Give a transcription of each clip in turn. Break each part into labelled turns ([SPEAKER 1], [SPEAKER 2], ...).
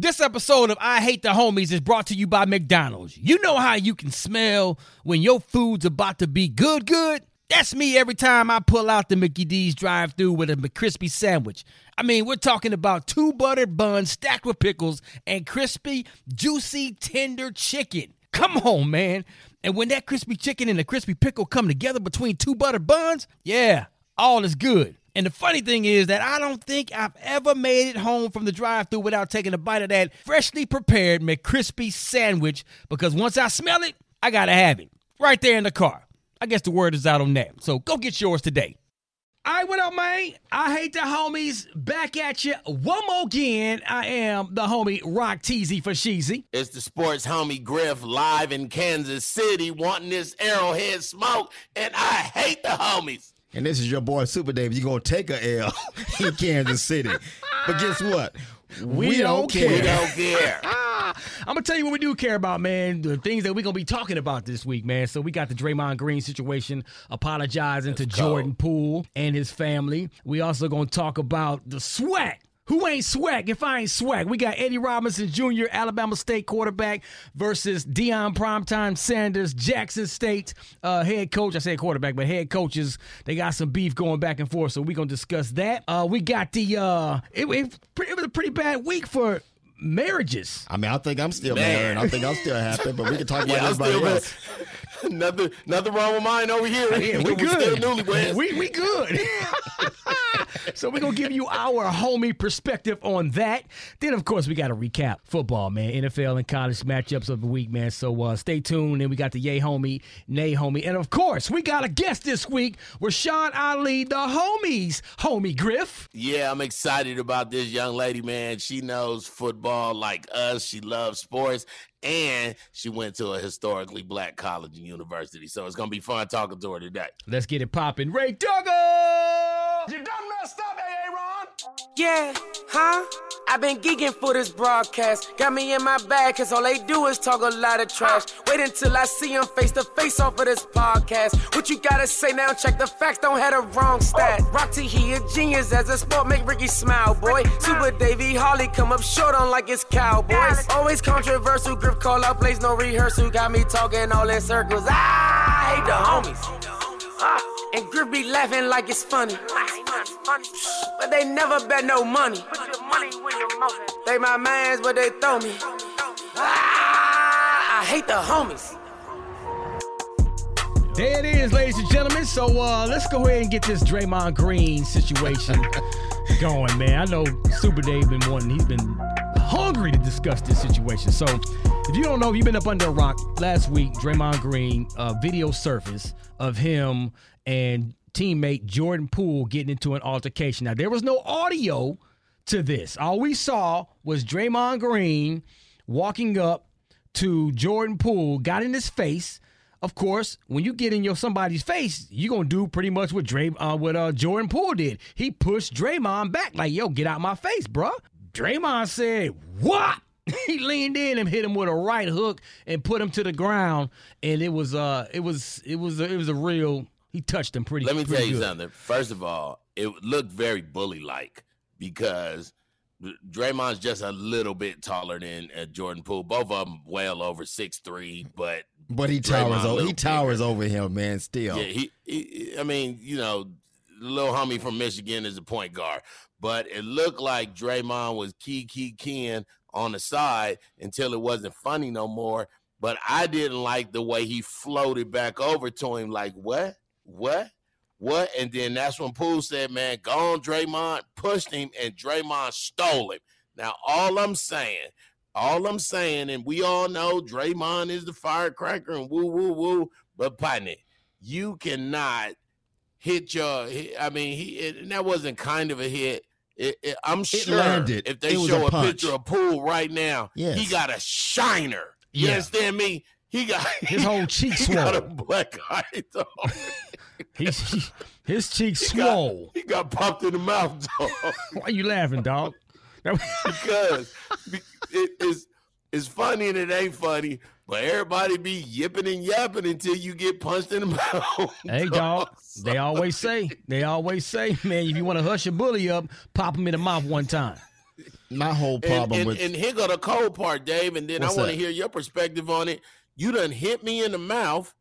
[SPEAKER 1] This episode of I Hate the Homies is brought to you by McDonald's. You know how you can smell when your food's about to be good, good? That's me every time I pull out the Mickey D's drive through with a McCrispy sandwich. I mean, we're talking about two buttered buns stacked with pickles and crispy, juicy, tender chicken. Come on, man. And when that crispy chicken and the crispy pickle come together between two buttered buns, yeah, all is good. And the funny thing is that I don't think I've ever made it home from the drive through without taking a bite of that freshly prepared McCrispy sandwich because once I smell it, I gotta have it right there in the car. I guess the word is out on that. So go get yours today. All right, what up, man? I hate the homies. Back at you one more again. I am the homie Rock Teasy for Sheezy.
[SPEAKER 2] It's the sports homie Griff live in Kansas City wanting this arrowhead smoke, and I hate the homies.
[SPEAKER 3] And this is your boy Super Dave. You're going to take a L in Kansas City. But guess what?
[SPEAKER 1] We don't care.
[SPEAKER 2] We don't care.
[SPEAKER 1] I'm gonna tell you what we do care about, man. The things that we're gonna be talking about this week, man. So we got the Draymond Green situation, apologizing to
[SPEAKER 2] go.
[SPEAKER 1] Jordan Poole and his family. We also gonna talk about the SWAC. Who ain't SWAC if I ain't SWAC? We got Eddie Robinson Jr., Alabama State quarterback, versus Deion Primetime Sanders, Jackson State uh, head coach. I said quarterback, but head coaches. They got some beef going back and forth, so we're gonna discuss that. Uh, we got the. Uh, it, it, it was a pretty bad week for marriages.
[SPEAKER 3] I mean, I think I'm still
[SPEAKER 2] Man.
[SPEAKER 3] married. I think I'm still happy, but we can talk about
[SPEAKER 2] Yeah, I'm
[SPEAKER 3] everybody
[SPEAKER 2] still
[SPEAKER 3] else.
[SPEAKER 2] nothing, nothing wrong with mine over here.
[SPEAKER 1] Yeah, we
[SPEAKER 2] We're still
[SPEAKER 1] good.
[SPEAKER 2] newlyweds.
[SPEAKER 1] We we good. So we're gonna give you our homie perspective on that. Then of course we gotta recap football, man. NFL and college matchups of the week, man. So uh, stay tuned. And we got the yay homie, nay homie. And of course, we got a guest this week, Rashan Ali, the homies, homie Griff.
[SPEAKER 2] Yeah, I'm excited about this young lady, man. She knows football like us. She loves sports, and she went to a historically black college and university. So it's gonna be fun talking to her today.
[SPEAKER 1] Let's get it popping. Ray Duggar!
[SPEAKER 2] You done messed up, Aaron.
[SPEAKER 4] Yeah, huh? I've been geeking for this broadcast. Got me in my bag, cause all they do is talk a lot of trash. Wait until I see them face to face off of this podcast. What you gotta say now? Check the facts, don't have the wrong stat. Oh. Rock T, he a genius as a sport, make Ricky smile, boy. Super Davey Holly come up short on like it's Cowboys. Always controversial, grip call out plays, no rehearsal. Got me talking all in circles. Ah, I hate the homies. Ah, and Griff be laughing like it's funny. But they never bet no money. They my mans, but they throw me. Ah, I hate the homies.
[SPEAKER 1] There it is, ladies and gentlemen. So uh, let's go ahead and get this Draymond Green situation going, man. I know Super Dave been wanting, he's been hungry to discuss this situation. So if you don't know, you've been up under a rock, last week, Draymond Green, uh, video surfaced of him and teammate Jordan Poole getting into an altercation. Now, there was no audio to this. All we saw was Draymond Green walking up to Jordan Poole, got in his face. Of course, when you get in your somebody's face, you're gonna do pretty much what Dray uh, what uh, Jordan Poole did. He pushed Draymond back, like, yo, get out my face, bruh. Draymond said, What? he leaned in and hit him with a right hook and put him to the ground. And it was uh it was it was a, it was a real he touched him pretty
[SPEAKER 2] Let me
[SPEAKER 1] pretty
[SPEAKER 2] tell you
[SPEAKER 1] good.
[SPEAKER 2] something. First of all, it looked very bully like because Draymond's just a little bit taller than uh, Jordan Poole. Both of them well over six three, but
[SPEAKER 3] But he
[SPEAKER 2] Draymond
[SPEAKER 3] towers over. He towers
[SPEAKER 2] bigger.
[SPEAKER 3] over him, man. Still,
[SPEAKER 2] Yeah, he, he. I mean, you know, the little homie from Michigan is a point guard, but it looked like Draymond was key, key, keying on the side until it wasn't funny no more. But I didn't like the way he floated back over to him, like what, what, what, and then that's when Poole said, "Man, go on, Draymond." Pushed him, and Draymond stole him. Now, all I'm saying. All I'm saying, and we all know Draymond is the firecracker and woo woo woo, but partner, you cannot hit your. I mean, he it, and that wasn't kind of a hit. It, it, I'm sure
[SPEAKER 3] landed.
[SPEAKER 2] if they show
[SPEAKER 3] a
[SPEAKER 2] a, picture of Poole right now, he got a shiner. You
[SPEAKER 1] Yeah.
[SPEAKER 2] understand me? He got
[SPEAKER 1] His whole cheek
[SPEAKER 2] he got a black eye. dog.
[SPEAKER 1] He, he- his cheek
[SPEAKER 2] He got- He got popped in the mouth, dog.
[SPEAKER 1] Why you laughing, dog?
[SPEAKER 2] because it is it's funny and it ain't funny, but everybody be yipping and yapping until you get punched in the mouth.
[SPEAKER 1] Hey, dog. They always say, they always say, man, if you want to hush a bully up, pop him in the mouth one time.
[SPEAKER 3] My whole
[SPEAKER 2] And,
[SPEAKER 3] problem
[SPEAKER 2] and,
[SPEAKER 3] with
[SPEAKER 2] and here go the cold part, Dave, and then
[SPEAKER 3] What's
[SPEAKER 2] I want to hear your perspective on it. You done hit me in the mouth,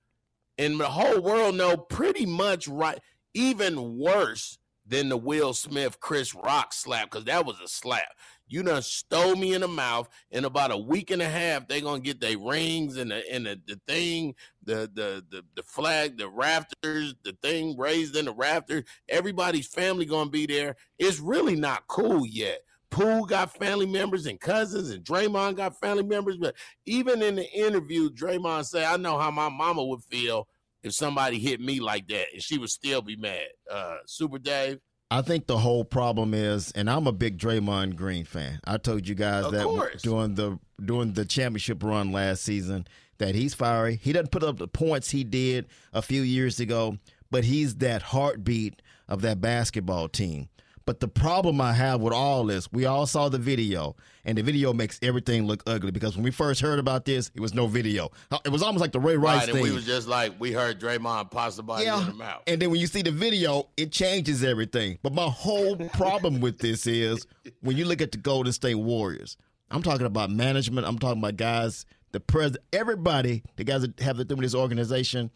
[SPEAKER 2] and the whole world know pretty much right, even worse than the Will Smith Chris Rock slap, because that was a slap. You done stole me in the mouth. In about a week and a half, they gonna get their rings and the and the, the thing, the, the the the flag, the rafters, the thing raised in the rafters. Everybody's family gonna be there. It's really not cool yet. Poole got family members and cousins, and Draymond got family members. But even in the interview, Draymond said, "I know how my mama would feel if somebody hit me like that, and she would still be mad." Uh, Super Dave,
[SPEAKER 3] I think the whole problem is, and I'm a big Draymond Green fan. I told you guys
[SPEAKER 2] Of
[SPEAKER 3] that
[SPEAKER 2] course.
[SPEAKER 3] during the during the championship run last season that he's fiery. He doesn't put up the points he did a few years ago, but he's that heartbeat of that basketball team. But the problem I have with all this, we all saw the video, and the video makes everything look ugly because when we first heard about this, it was no video. It was almost like the Ray Rice
[SPEAKER 2] right? And
[SPEAKER 3] thing.
[SPEAKER 2] we was just like, we heard Draymond pop somebody in the mouth.
[SPEAKER 3] And then when you see the video, it changes everything. But my whole problem with this is when you look at the Golden State Warriors, I'm talking about management, I'm talking about guys, the president, everybody, the guys that have to do with this organization,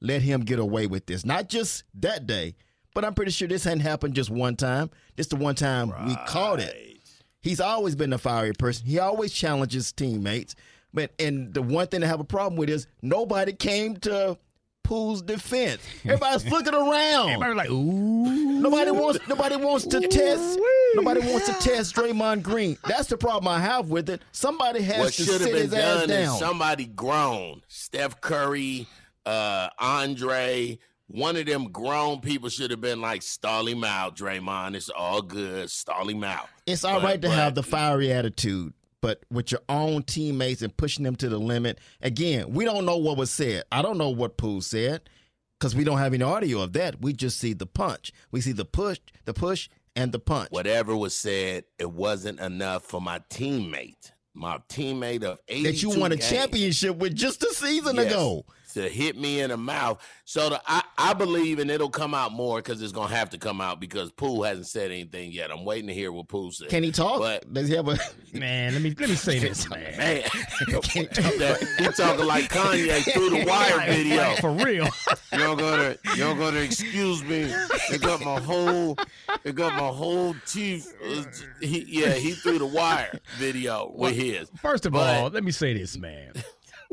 [SPEAKER 3] let him get away with this. Not just that day, but I'm pretty sure this hadn't happened just one time. This the one time we caught it. He's always been a fiery person. He always challenges teammates. But and the one thing I have a problem with is nobody came to Poole's defense. Everybody's looking around.
[SPEAKER 1] Everybody like, ooh.
[SPEAKER 3] Nobody wants nobody wants to test nobody wants to test Draymond Green. That's the problem I have with it. Somebody has
[SPEAKER 2] What
[SPEAKER 3] to sit
[SPEAKER 2] been
[SPEAKER 3] his ass
[SPEAKER 2] done is
[SPEAKER 3] down.
[SPEAKER 2] somebody grown, Steph Curry, uh, Andre. One of them grown people should have been like, stall him out, Draymond. It's all good. Stall him out.
[SPEAKER 3] It's all
[SPEAKER 2] But-
[SPEAKER 3] right to
[SPEAKER 2] but-
[SPEAKER 3] have the fiery attitude, but with your own teammates and pushing them to the limit. Again, we don't know what was said. I don't know what Poole said because we don't have any audio of that. We just see the punch. We see the push, the push, and the punch.
[SPEAKER 2] Whatever was said, it wasn't enough for my teammate. My teammate of 82
[SPEAKER 3] That you won a
[SPEAKER 2] games.
[SPEAKER 3] championship with just a season
[SPEAKER 2] Yes,
[SPEAKER 3] ago.
[SPEAKER 2] To hit me in the mouth. So the, I, I believe, and it'll come out more because it's gonna have to come out because Pooh hasn't said anything yet. I'm waiting to hear what Pooh said.
[SPEAKER 3] Can he talk?
[SPEAKER 2] But
[SPEAKER 3] Does he have a?
[SPEAKER 1] Man, let me let me say this, man.
[SPEAKER 2] man, that, he talking like Kanye through the wire video.
[SPEAKER 1] For real.
[SPEAKER 2] You don't gonna, you don't gonna excuse me. It got my whole, it got my whole teeth. uh, He, yeah, he threw the wire video with his.
[SPEAKER 1] First of
[SPEAKER 2] But-
[SPEAKER 1] all, let me say this, man.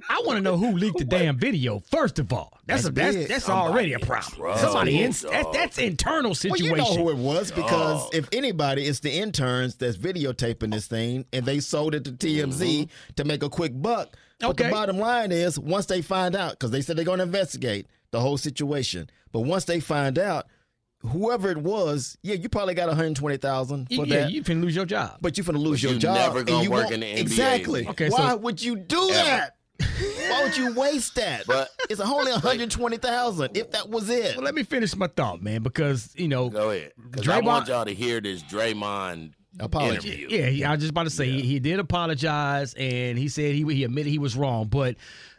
[SPEAKER 1] I want to know who leaked the damn video. First of all, that's
[SPEAKER 3] That's
[SPEAKER 1] a, that's that's already a problem.
[SPEAKER 2] trouble,
[SPEAKER 1] Somebody in that, that's internal situation.
[SPEAKER 3] Well, you know who it was because
[SPEAKER 2] Dog.
[SPEAKER 3] if anybody, it's the interns that's videotaping this thing, and they sold it to TMZ mm-hmm. to make a quick buck. But
[SPEAKER 1] Okay.
[SPEAKER 3] the bottom line is, once they find out, because they said they're going to investigate the whole situation, but once they find out, whoever it was, yeah, you probably got 120,000 for
[SPEAKER 1] yeah,
[SPEAKER 3] that.
[SPEAKER 1] you can lose your job.
[SPEAKER 3] but you're going to lose
[SPEAKER 2] But
[SPEAKER 3] your
[SPEAKER 2] you
[SPEAKER 3] job.
[SPEAKER 2] never gonna work in the NBA.
[SPEAKER 3] Exactly.
[SPEAKER 1] Okay,
[SPEAKER 3] Why
[SPEAKER 1] so-
[SPEAKER 3] would you do that? Why would you waste that?
[SPEAKER 2] But-
[SPEAKER 3] it's only 120,000 if that was it.
[SPEAKER 1] Well, let me finish my thought, man, because you know,
[SPEAKER 2] Go ahead, because I want y'all to hear this Draymond
[SPEAKER 3] Apology.
[SPEAKER 2] interview.
[SPEAKER 1] yeah, he, I was just about to say he, he did apologize and he said he he admitted he was wrong. But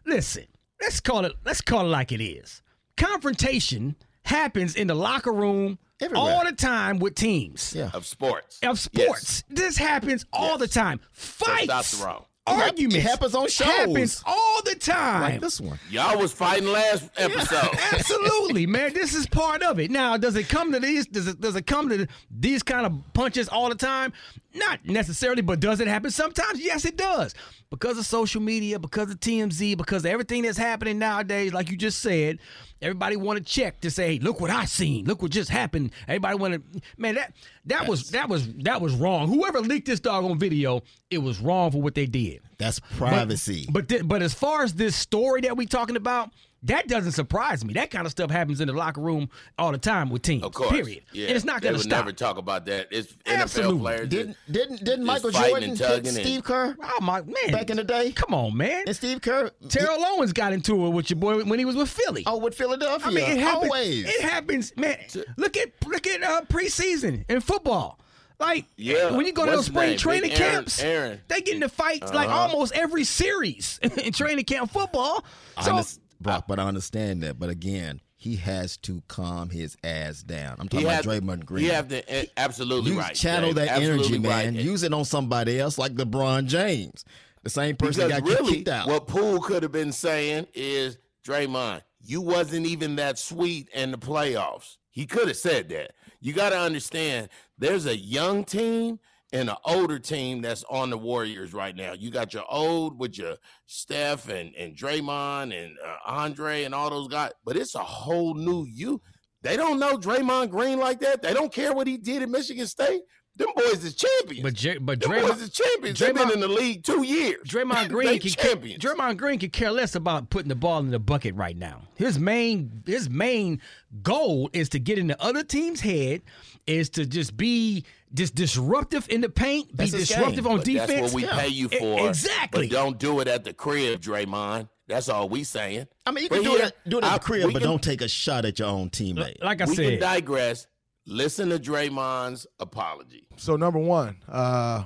[SPEAKER 1] listen, let's call it let's call it like it is. Confrontation happens in the locker room
[SPEAKER 3] Everywhere.
[SPEAKER 1] all the time with teams.
[SPEAKER 3] Yeah.
[SPEAKER 2] of sports.
[SPEAKER 1] of sports. This happens all the time. Fights,
[SPEAKER 2] stop the wrong.
[SPEAKER 1] Arguments,
[SPEAKER 3] It happens on shows.
[SPEAKER 1] happens all the time.
[SPEAKER 3] Like this one.
[SPEAKER 2] Y'all was fighting last episode.
[SPEAKER 1] Absolutely, man. This is part of it. Now, does it come to these? Does it does it come to these kind of punches all the time? Not necessarily, but does it happen sometimes? Yes, it does. Because of social media, because of TMZ, because of everything that's happening nowadays, like you just said, everybody want to check to say, hey, "Look what I seen. Look what just happened." Everybody want to, man. That that was that was that was wrong. Whoever leaked this doggone video, it was wrong for what they did.
[SPEAKER 3] That's privacy.
[SPEAKER 1] But thi- but as far as this story that we talking about, that doesn't surprise me. That kind of stuff happens in the locker room all the time with teams.
[SPEAKER 2] Of course.
[SPEAKER 1] Period.
[SPEAKER 2] Yeah.
[SPEAKER 1] And it's not going to
[SPEAKER 2] would
[SPEAKER 1] stop.
[SPEAKER 2] never talk about that. It's
[SPEAKER 1] Absolutely.
[SPEAKER 2] NFL players.
[SPEAKER 3] didn't didn't didn't Michael Jordan
[SPEAKER 2] and
[SPEAKER 3] kick
[SPEAKER 2] tugging and-
[SPEAKER 3] Steve Kerr
[SPEAKER 1] oh my man!
[SPEAKER 3] back in the day?
[SPEAKER 1] come on, man.
[SPEAKER 3] And Steve Kerr,
[SPEAKER 1] Terrell Owens got into it with your boy when he was with Philly.
[SPEAKER 3] oh, with Philadelphia.
[SPEAKER 1] I mean, it happens.
[SPEAKER 3] Always.
[SPEAKER 1] It happens, man. Look at look at uh, preseason in football. Like
[SPEAKER 2] Yeah.
[SPEAKER 1] when you go to
[SPEAKER 2] What's
[SPEAKER 1] those spring
[SPEAKER 2] name?
[SPEAKER 1] training
[SPEAKER 2] Aaron-
[SPEAKER 1] camps,
[SPEAKER 2] Aaron.
[SPEAKER 1] they get into fights like
[SPEAKER 2] Uh-huh.
[SPEAKER 1] almost every series in training camp football. So
[SPEAKER 3] understand, Brock, but I understand that. But again, he has to calm his ass down. I'm talking about
[SPEAKER 2] have-
[SPEAKER 3] Draymond Green.
[SPEAKER 2] He have to eh, absolutely
[SPEAKER 3] you
[SPEAKER 2] right.
[SPEAKER 3] channel
[SPEAKER 2] Dave.
[SPEAKER 3] that energy, man.
[SPEAKER 2] right.
[SPEAKER 3] Use it on somebody else, like LeBron James, the same person
[SPEAKER 2] because
[SPEAKER 3] that got
[SPEAKER 2] really,
[SPEAKER 3] kicked out.
[SPEAKER 2] what Poole could have been saying is, Draymond, you wasn't even that sweet in the playoffs. He could have said that. You got to understand, there's a young team and an older team that's on the Warriors right now. You got your old with your Steph and and Draymond and uh, Andre and all those guys, but it's a whole new you. They don't know Draymond Green like that. They don't care what he did at Michigan State. Them boys is champions.
[SPEAKER 1] But J- but
[SPEAKER 2] Them
[SPEAKER 1] Draymond,
[SPEAKER 2] is champions. They've been
[SPEAKER 1] Draymond-
[SPEAKER 2] in the league two years.
[SPEAKER 1] Draymond Green can
[SPEAKER 2] champions.
[SPEAKER 1] Draymond Green could care less about putting the ball in the bucket right now. His main his main goal is to get in the other team's head, is to just be just disruptive in the paint, be
[SPEAKER 3] That's his
[SPEAKER 1] disruptive
[SPEAKER 3] game.
[SPEAKER 1] on
[SPEAKER 2] But
[SPEAKER 1] defense.
[SPEAKER 2] That's what we pay you for.
[SPEAKER 1] exactly.
[SPEAKER 2] But don't do it at the crib, Draymond. That's all we saying.
[SPEAKER 3] I mean, you can
[SPEAKER 2] But
[SPEAKER 3] do
[SPEAKER 2] here,
[SPEAKER 3] it, do it at
[SPEAKER 2] I-
[SPEAKER 3] the crib, but
[SPEAKER 2] can-
[SPEAKER 3] don't take a shot at your own teammate.
[SPEAKER 1] like I
[SPEAKER 2] we can
[SPEAKER 1] said,
[SPEAKER 2] digress. Listen to Draymond's apology.
[SPEAKER 5] So number one, uh,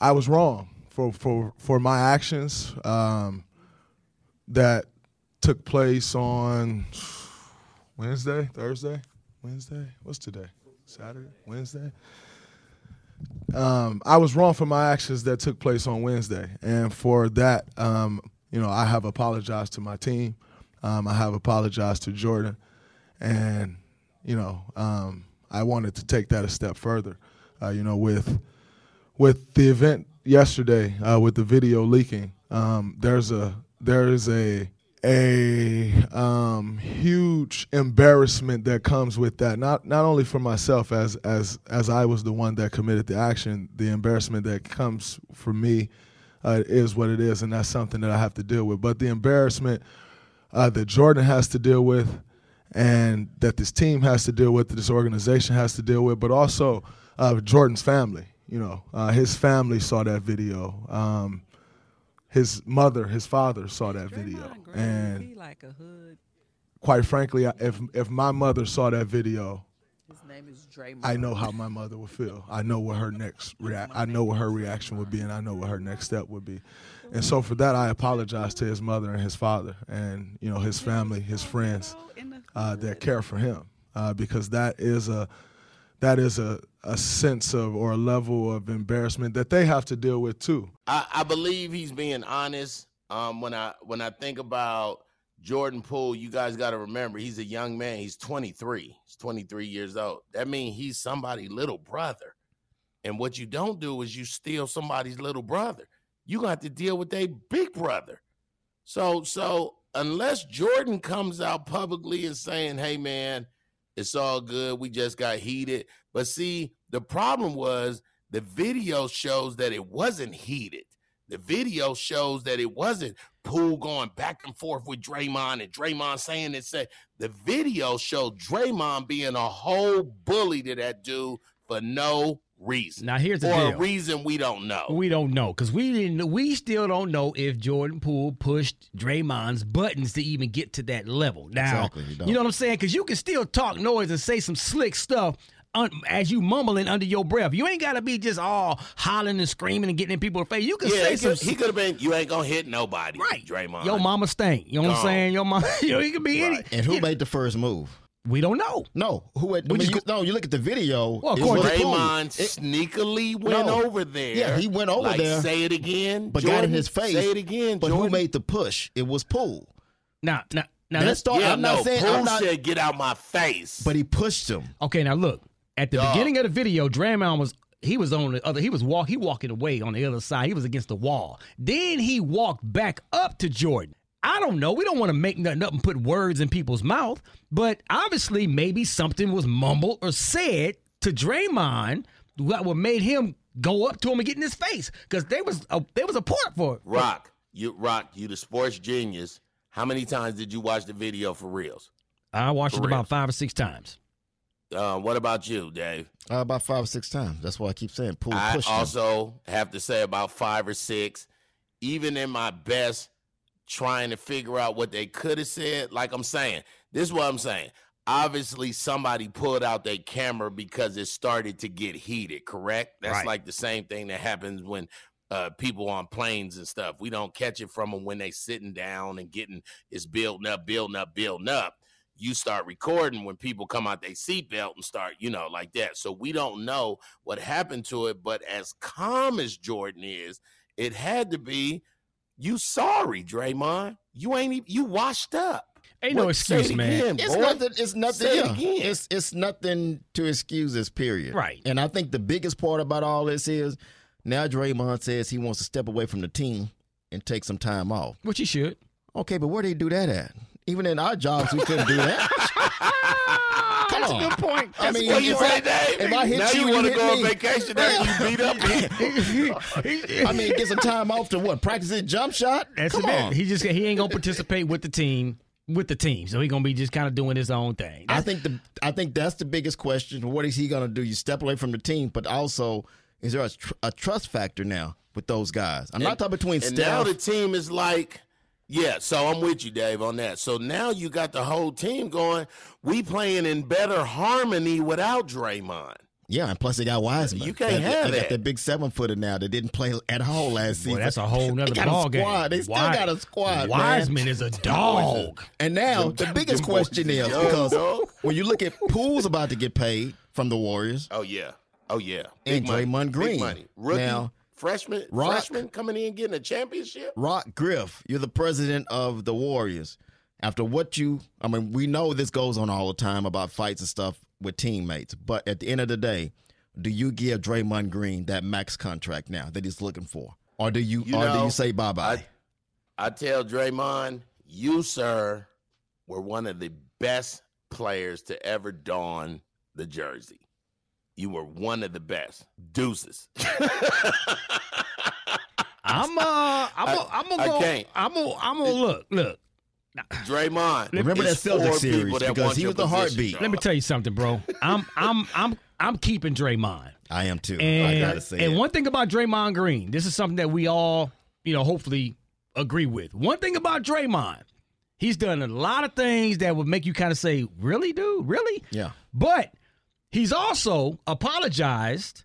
[SPEAKER 5] I was wrong for for for my actions um, that took place on Wednesday, Thursday, Wednesday. What's today? Saturday, Wednesday. Um, I was wrong for my actions that took place on Wednesday, and for that, um, you know, I have apologized to my team. Um, I have apologized to Jordan, and you know, um, I wanted to take that a step further. Uh, you know, with with the event yesterday, uh, with the video leaking, um, there's a there is a a um, huge embarrassment that comes with that. Not not only for myself as as as I was the one that committed the action, the embarrassment that comes for me uh, is what it is, and that's something that I have to deal with. But the embarrassment uh, that Jordan has to deal with, and that this team has to deal with, that this organization has to deal with, but also uh, Jordan's family. You know, uh, his family saw that video. Um, his mother, his father saw that video,
[SPEAKER 6] Draymond Green,
[SPEAKER 5] and
[SPEAKER 6] he like a hood.
[SPEAKER 5] quite frankly, if if my mother saw that video,
[SPEAKER 6] His name is Draymond.
[SPEAKER 5] I know how my mother would feel. I know what her next react. I know what her reaction would be, and I know what her next step would be. And so for that, I apologize to his mother and his father, and you know his family, his friends uh, that care for him, uh, because that is a that is a, a sense of or a level of embarrassment that they have to deal with too.
[SPEAKER 2] I, I believe he's being honest. Um, when I when I think about Jordan Poole, you guys got to remember he's a young man. He's 23. He's 23 years old. That means he's somebody's little brother. And what you don't do is you steal somebody's little brother. You have to deal with a big brother. So so unless Jordan comes out publicly and saying, "Hey man, it's all good. We just got heated." But see, the problem was the video shows that it wasn't heated. The video shows that it wasn't Poole going back and forth with Draymond and Draymond saying it said the video showed Draymond being a whole bully to that dude for no reason.
[SPEAKER 1] Now here's the
[SPEAKER 2] or
[SPEAKER 1] deal.
[SPEAKER 2] a reason we don't know.
[SPEAKER 1] We don't know because we didn't. We still don't know if Jordan Poole pushed Draymond's buttons to even get to that level. Now,
[SPEAKER 3] Exactly, you
[SPEAKER 1] you know what I'm saying? Because you can still talk noise and say some slick stuff un- as you mumbling under your breath. You ain't got to be just all hollering and screaming and getting in people's face. You can
[SPEAKER 2] yeah,
[SPEAKER 1] say
[SPEAKER 2] he
[SPEAKER 1] some.
[SPEAKER 2] he could have been. You ain't gonna hit nobody,
[SPEAKER 1] right,
[SPEAKER 2] Draymond.
[SPEAKER 1] Your mama stank. You know what I'm saying? Your mama. You know, it could be any.
[SPEAKER 2] Right.
[SPEAKER 3] and who
[SPEAKER 1] yeah,
[SPEAKER 3] made the first move?
[SPEAKER 1] We don't know.
[SPEAKER 3] No, who? Had, I
[SPEAKER 1] We
[SPEAKER 3] mean,
[SPEAKER 1] just
[SPEAKER 3] you, no, you look at the video.
[SPEAKER 1] Well,
[SPEAKER 3] it
[SPEAKER 1] according
[SPEAKER 3] was
[SPEAKER 1] to
[SPEAKER 3] Poole. It-
[SPEAKER 2] sneakily went
[SPEAKER 3] No.
[SPEAKER 2] over there.
[SPEAKER 3] Yeah, he went over
[SPEAKER 2] like,
[SPEAKER 3] there,
[SPEAKER 2] Say it again,
[SPEAKER 3] but got
[SPEAKER 2] Jordan.
[SPEAKER 3] in his face.
[SPEAKER 2] Say it again,
[SPEAKER 3] But who made the push? It was Poole.
[SPEAKER 1] Now, now, now.
[SPEAKER 3] Let's
[SPEAKER 1] Let's
[SPEAKER 3] start.
[SPEAKER 2] Yeah,
[SPEAKER 3] I'm
[SPEAKER 2] no.
[SPEAKER 3] not saying.
[SPEAKER 2] Poole
[SPEAKER 3] I'm not,
[SPEAKER 2] said, "Get out my face."
[SPEAKER 3] but he pushed him.
[SPEAKER 1] Okay, now look. At the
[SPEAKER 2] Dog.
[SPEAKER 1] beginning of the video, Draymond was he was on the other. He was walk. He walking away on the other side. He was against the wall. Then he walked back up to Jordan. I don't know. We don't want to make nothing up and put words in people's mouth, but obviously, maybe something was mumbled or said to Draymond that would made him go up to him and get in his face because there was a there was a port for it.
[SPEAKER 2] Rock, you Rock, you the sports genius. How many times did you watch the video for reals?
[SPEAKER 1] I watched
[SPEAKER 2] For
[SPEAKER 1] it
[SPEAKER 2] real.
[SPEAKER 1] about five or six times.
[SPEAKER 2] Uh, what about you, Dave?
[SPEAKER 3] Uh, about five or six times. That's why I keep saying Poole
[SPEAKER 2] I
[SPEAKER 3] pushed him.
[SPEAKER 2] also have to say about five or six. Even in my best, trying to figure out what they could have said. Like I'm saying, this is what I'm saying. Obviously, somebody pulled out their camera because it started to get heated. Correct? That's
[SPEAKER 1] Right.
[SPEAKER 2] like the same thing that happens when uh, people on planes and stuff. We don't catch it from them when they sitting down and getting it's building up, building up, building up. you start recording when people come out their seatbelt and start, you know, like that. So we don't know what happened to it. But as calm as Jordan is, it had to be you sorry, Draymond. You ain't even you washed up.
[SPEAKER 1] Ain't no
[SPEAKER 2] What- say
[SPEAKER 1] excuse,
[SPEAKER 2] it
[SPEAKER 1] man.
[SPEAKER 2] again,
[SPEAKER 3] It's
[SPEAKER 2] boy.
[SPEAKER 3] nothing. It's nothing.
[SPEAKER 2] Say it again.
[SPEAKER 3] It's it's nothing to excuse this period.
[SPEAKER 1] Right.
[SPEAKER 3] And I think the biggest part about all this is now Draymond says he wants to step away from the team and take some time off.
[SPEAKER 1] Which he should.
[SPEAKER 3] Okay, but where do they do that at? Even in our jobs, we couldn't do that. Come
[SPEAKER 1] That's a good point.
[SPEAKER 3] I mean,
[SPEAKER 2] What you
[SPEAKER 3] if
[SPEAKER 2] say, Dave?
[SPEAKER 3] if I hit
[SPEAKER 2] now
[SPEAKER 3] you,
[SPEAKER 2] you,
[SPEAKER 3] you
[SPEAKER 2] want to go
[SPEAKER 3] me.
[SPEAKER 2] on vacation after you beat up.
[SPEAKER 3] I mean, get some time off to what? Practice his jump shot?
[SPEAKER 1] That's
[SPEAKER 3] Come
[SPEAKER 1] it.
[SPEAKER 3] on.
[SPEAKER 1] He just he ain't gonna participate with the team with the team, so he gonna be just kind of doing his own thing.
[SPEAKER 3] I think the I think that's the biggest question. What is he going to do? You step away from the team, but also is there a, tr- a trust factor now with those guys? I'm not talking between
[SPEAKER 2] And now the team is like, yeah. So I'm with you, Dave, on that. So now you got the whole team going. We playing in better harmony without Draymond.
[SPEAKER 3] yeah, and plus they got Wiseman.
[SPEAKER 2] You can't
[SPEAKER 3] they,
[SPEAKER 2] have
[SPEAKER 3] they
[SPEAKER 2] that.
[SPEAKER 3] got that big seven footer now that didn't play at all last season.
[SPEAKER 1] Boy, that's a whole nother
[SPEAKER 3] they got
[SPEAKER 1] ball
[SPEAKER 3] a
[SPEAKER 1] game.
[SPEAKER 3] squad. They still
[SPEAKER 1] Wi-
[SPEAKER 3] got a squad. man.
[SPEAKER 1] Wiseman is a dog.
[SPEAKER 3] And now the biggest question
[SPEAKER 2] is
[SPEAKER 3] is because when you look at Poole's about to get paid from the Warriors,
[SPEAKER 2] Oh yeah. Oh yeah.
[SPEAKER 3] And
[SPEAKER 2] money.
[SPEAKER 3] Draymond Green.
[SPEAKER 2] Big money. Rookie.
[SPEAKER 3] Now,
[SPEAKER 2] freshman.
[SPEAKER 3] Rock-
[SPEAKER 2] Freshman coming in getting a championship.
[SPEAKER 3] Rock Griff, you're the president of the Warriors. After what you, I mean, we know this goes on all the time about fights and stuff with teammates, but at the end of the day, do you give Draymond Green that max contract now that he's looking for, or do you,
[SPEAKER 2] You
[SPEAKER 3] or do you say bye bye?
[SPEAKER 2] I, I tell Draymond, you sir were one of the best players to ever don the jersey. You were one of the best. Deuces.
[SPEAKER 1] I'm uh I'm a, I'm gonna
[SPEAKER 2] I
[SPEAKER 1] go.
[SPEAKER 2] can't.
[SPEAKER 1] I'm gonna I'm gonna look look.
[SPEAKER 2] Draymond.
[SPEAKER 3] Remember that
[SPEAKER 2] it's four
[SPEAKER 3] Celtics series
[SPEAKER 2] that
[SPEAKER 3] because he
[SPEAKER 2] your
[SPEAKER 3] was the
[SPEAKER 2] position,
[SPEAKER 3] heartbeat.
[SPEAKER 1] Let me tell you something, bro. I'm I'm I'm I'm keeping Draymond.
[SPEAKER 3] I am too. I
[SPEAKER 1] And,
[SPEAKER 3] gotta say
[SPEAKER 1] and
[SPEAKER 3] it.
[SPEAKER 1] one thing about Draymond Green, this is something that we all, you know, hopefully agree with. One thing about Draymond, he's done a lot of things that would make you kind of say, "Really, dude? Really?"
[SPEAKER 3] yeah,
[SPEAKER 1] But he's also apologized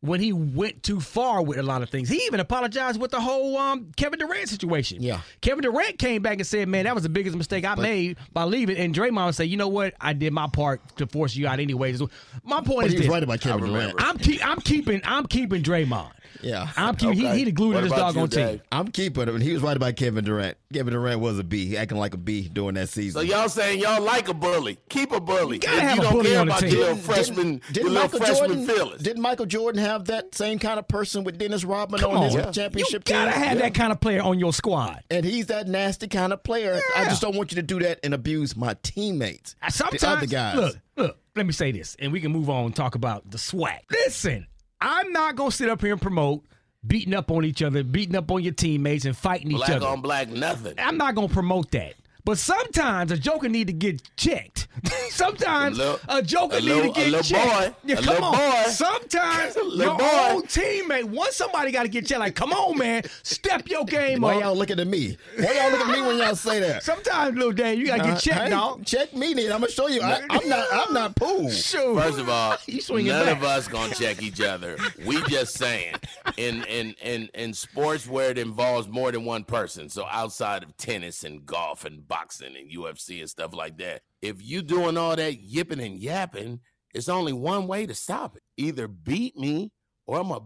[SPEAKER 1] when he went too far with a lot of things. He even apologized with the whole um, Kevin Durant situation.
[SPEAKER 3] Yeah.
[SPEAKER 1] Kevin Durant came back and said, "Man, that was the biggest mistake I made by leaving." And Draymond said, "You know what? I did my part to force you out anyways." My point
[SPEAKER 3] but
[SPEAKER 1] is
[SPEAKER 3] he was
[SPEAKER 1] this.
[SPEAKER 3] right about Kevin Durant.
[SPEAKER 1] I'm keep, I'm keeping I'm keeping Draymond.
[SPEAKER 3] Yeah,
[SPEAKER 1] I'm keeping
[SPEAKER 2] Okay.
[SPEAKER 1] he, he the glue to
[SPEAKER 2] What
[SPEAKER 1] this doggone team.
[SPEAKER 3] I'm keeping him. And he was right about Kevin Durant. Kevin Durant was a B. He acting like a B during that season.
[SPEAKER 2] So y'all saying y'all like a bully? Keep a bully.
[SPEAKER 1] gotta
[SPEAKER 2] If
[SPEAKER 1] have
[SPEAKER 2] you
[SPEAKER 1] a
[SPEAKER 2] don't
[SPEAKER 1] bully
[SPEAKER 2] care
[SPEAKER 1] on the
[SPEAKER 2] about
[SPEAKER 1] team.
[SPEAKER 2] your little
[SPEAKER 1] Didn't-
[SPEAKER 2] freshman,
[SPEAKER 3] Didn't
[SPEAKER 2] your little
[SPEAKER 3] Michael
[SPEAKER 2] freshman
[SPEAKER 3] Jordan?
[SPEAKER 2] feelings.
[SPEAKER 3] Didn't Michael Jordan have that same kind of person with Dennis Rodman
[SPEAKER 1] Come
[SPEAKER 3] on his.
[SPEAKER 2] Yeah.
[SPEAKER 3] championship
[SPEAKER 1] You gotta
[SPEAKER 3] team?
[SPEAKER 1] have that kind of player on your squad.
[SPEAKER 3] And he's that nasty kind of player. I just don't want you to do that and abuse my teammates.
[SPEAKER 1] Sometimes,
[SPEAKER 3] the other guys.
[SPEAKER 1] look, look. Let me say this, and we can move on and talk about the SWAC. Listen, I'm not gonna sit up here and promote beating up on each other, beating up on your teammates, and fighting each other.
[SPEAKER 2] black on black, nothing.
[SPEAKER 1] I'm not gonna promote that. But sometimes a joker need to get checked. sometimes
[SPEAKER 2] A little-
[SPEAKER 1] a joker
[SPEAKER 2] a
[SPEAKER 1] need
[SPEAKER 2] little-
[SPEAKER 1] to
[SPEAKER 2] a
[SPEAKER 1] get
[SPEAKER 2] little
[SPEAKER 1] checked.
[SPEAKER 2] boy,
[SPEAKER 1] Yeah,
[SPEAKER 2] a
[SPEAKER 1] come
[SPEAKER 2] little
[SPEAKER 1] on.
[SPEAKER 2] boy.
[SPEAKER 1] Sometimes
[SPEAKER 2] A little
[SPEAKER 1] your
[SPEAKER 2] boy.
[SPEAKER 1] own teammate, once somebody got to get checked. Like, come on, man, step your game
[SPEAKER 3] Why
[SPEAKER 1] up.
[SPEAKER 3] y'all looking at me? Why y'all looking at me when y'all say that?
[SPEAKER 1] Sometimes, little Dave, you gotta
[SPEAKER 3] Uh,
[SPEAKER 1] get checked,
[SPEAKER 3] hey,
[SPEAKER 1] dog.
[SPEAKER 3] Check me, then. I'm gonna show you. I, I'm not. I'm not Poole.
[SPEAKER 1] Shoot.
[SPEAKER 2] First of all, none
[SPEAKER 1] back.
[SPEAKER 2] of us gonna check each other. We just saying, in in in in sports where it involves more than one person. So outside of tennis and golf and boxing and UFC and stuff like that, if you doing all that yipping and yapping, it's only one way to stop it. Either beat me or I'm gonna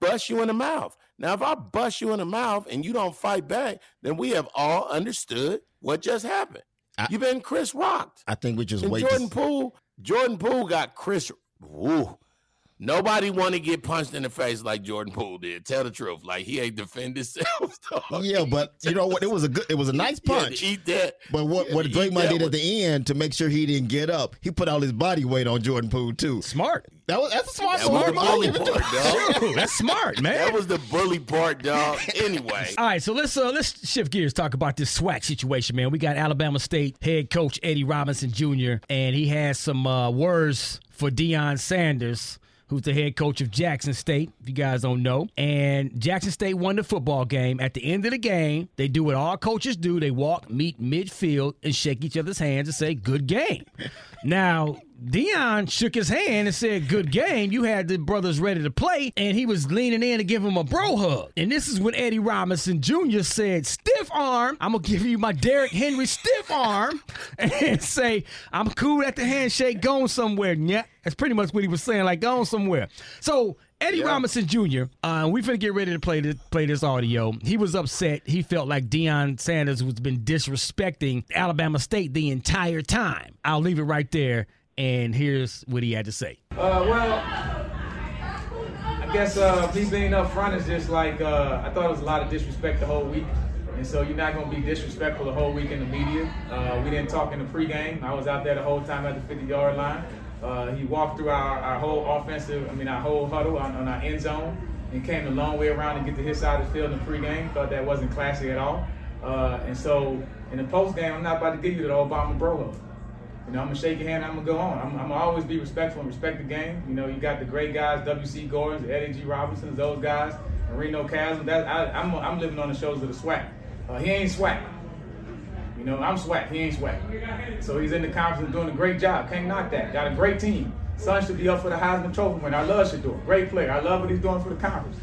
[SPEAKER 2] bust you in the mouth. Now, if I bust you in the mouth and you don't fight back, then we have all understood what just happened.
[SPEAKER 3] I-
[SPEAKER 2] You've been Chris rocked.
[SPEAKER 3] I think we just
[SPEAKER 2] And
[SPEAKER 3] wait.
[SPEAKER 2] Jordan
[SPEAKER 3] To,
[SPEAKER 2] Poole, Jordan Poole got Chris. Woo. Nobody want to get punched in the face like Jordan Poole did. Tell the truth, like he ain't defend himself. dog.
[SPEAKER 3] yeah, but you know what? It was a good. It was a nice
[SPEAKER 2] He had
[SPEAKER 3] punch.
[SPEAKER 2] eat that.
[SPEAKER 3] But what
[SPEAKER 2] He
[SPEAKER 3] what
[SPEAKER 2] had to eat
[SPEAKER 3] Draymond did at the end to make sure he didn't get up, he put all his body weight on Jordan Poole too.
[SPEAKER 1] Smart.
[SPEAKER 3] That was that's a smart
[SPEAKER 2] That was
[SPEAKER 3] move.
[SPEAKER 2] the bully
[SPEAKER 3] give it to
[SPEAKER 2] part, dog.
[SPEAKER 1] Shoot, that's smart, man.
[SPEAKER 2] That was the bully part, dog. Anyway,
[SPEAKER 1] All right, so let's uh, let's shift gears. Talk about this SWAC situation, man. We got Alabama State head coach Eddie Robinson Jr. and he has some uh, words for Deion Sanders, who's the head coach of Jackson State. If you guys don't know, and Jackson State won the football game. At the end of the game, they do what all coaches do: they walk, meet midfield, and shake each other's hands and say "Good game." Now, Deion shook his hand and said, Good game. You had the brothers ready to play, and he was leaning in to give him a bro hug. And this is when Eddie Robinson Jr. said, Stiff arm. I'm going to give you my Derrick Henry stiff arm and say, I'm cool at the handshake, going somewhere. Yeah. That's pretty much what he was saying, like going somewhere. So Eddie Robinson Jr. Uh, we finna get ready to play this play this audio. He was upset. He felt like Deion Sanders was been disrespecting Alabama State the entire time. I'll leave it right there, and here's what he had to say.
[SPEAKER 7] Uh, well, I guess uh, me being up front is just like uh, I thought it was a lot of disrespect the whole week, and so you're not gonna be disrespectful the whole week in the media. Uh, we didn't talk in the pregame. I was out there the whole time at the 50 yard line. Uh, he walked through our, our whole offensive, I mean our whole huddle on, on our end zone, and came a long way around to get to his side of the field in the pregame. Thought that wasn't classy at all. Uh, and so in the postgame, I'm not about to give you the Obama bro. You know, I'm gonna shake your hand. I'm gonna go on. I'm, I'm gonna always be respectful and respect the game. You know, you got the great guys, W.C. Gordens, Eddie G. Robinsons, those guys, Marino Casem. That I, I'm, I'm living on the shows of the SWAC. Uh, he ain't SWAC. You know, I'm SWAC. He ain't SWAC. So he's in the conference doing a great job. Can't knock that. Got a great team. Son should be up for the Heisman Trophy winner. I love Shedeur. Great player. I love what he's doing for the conference.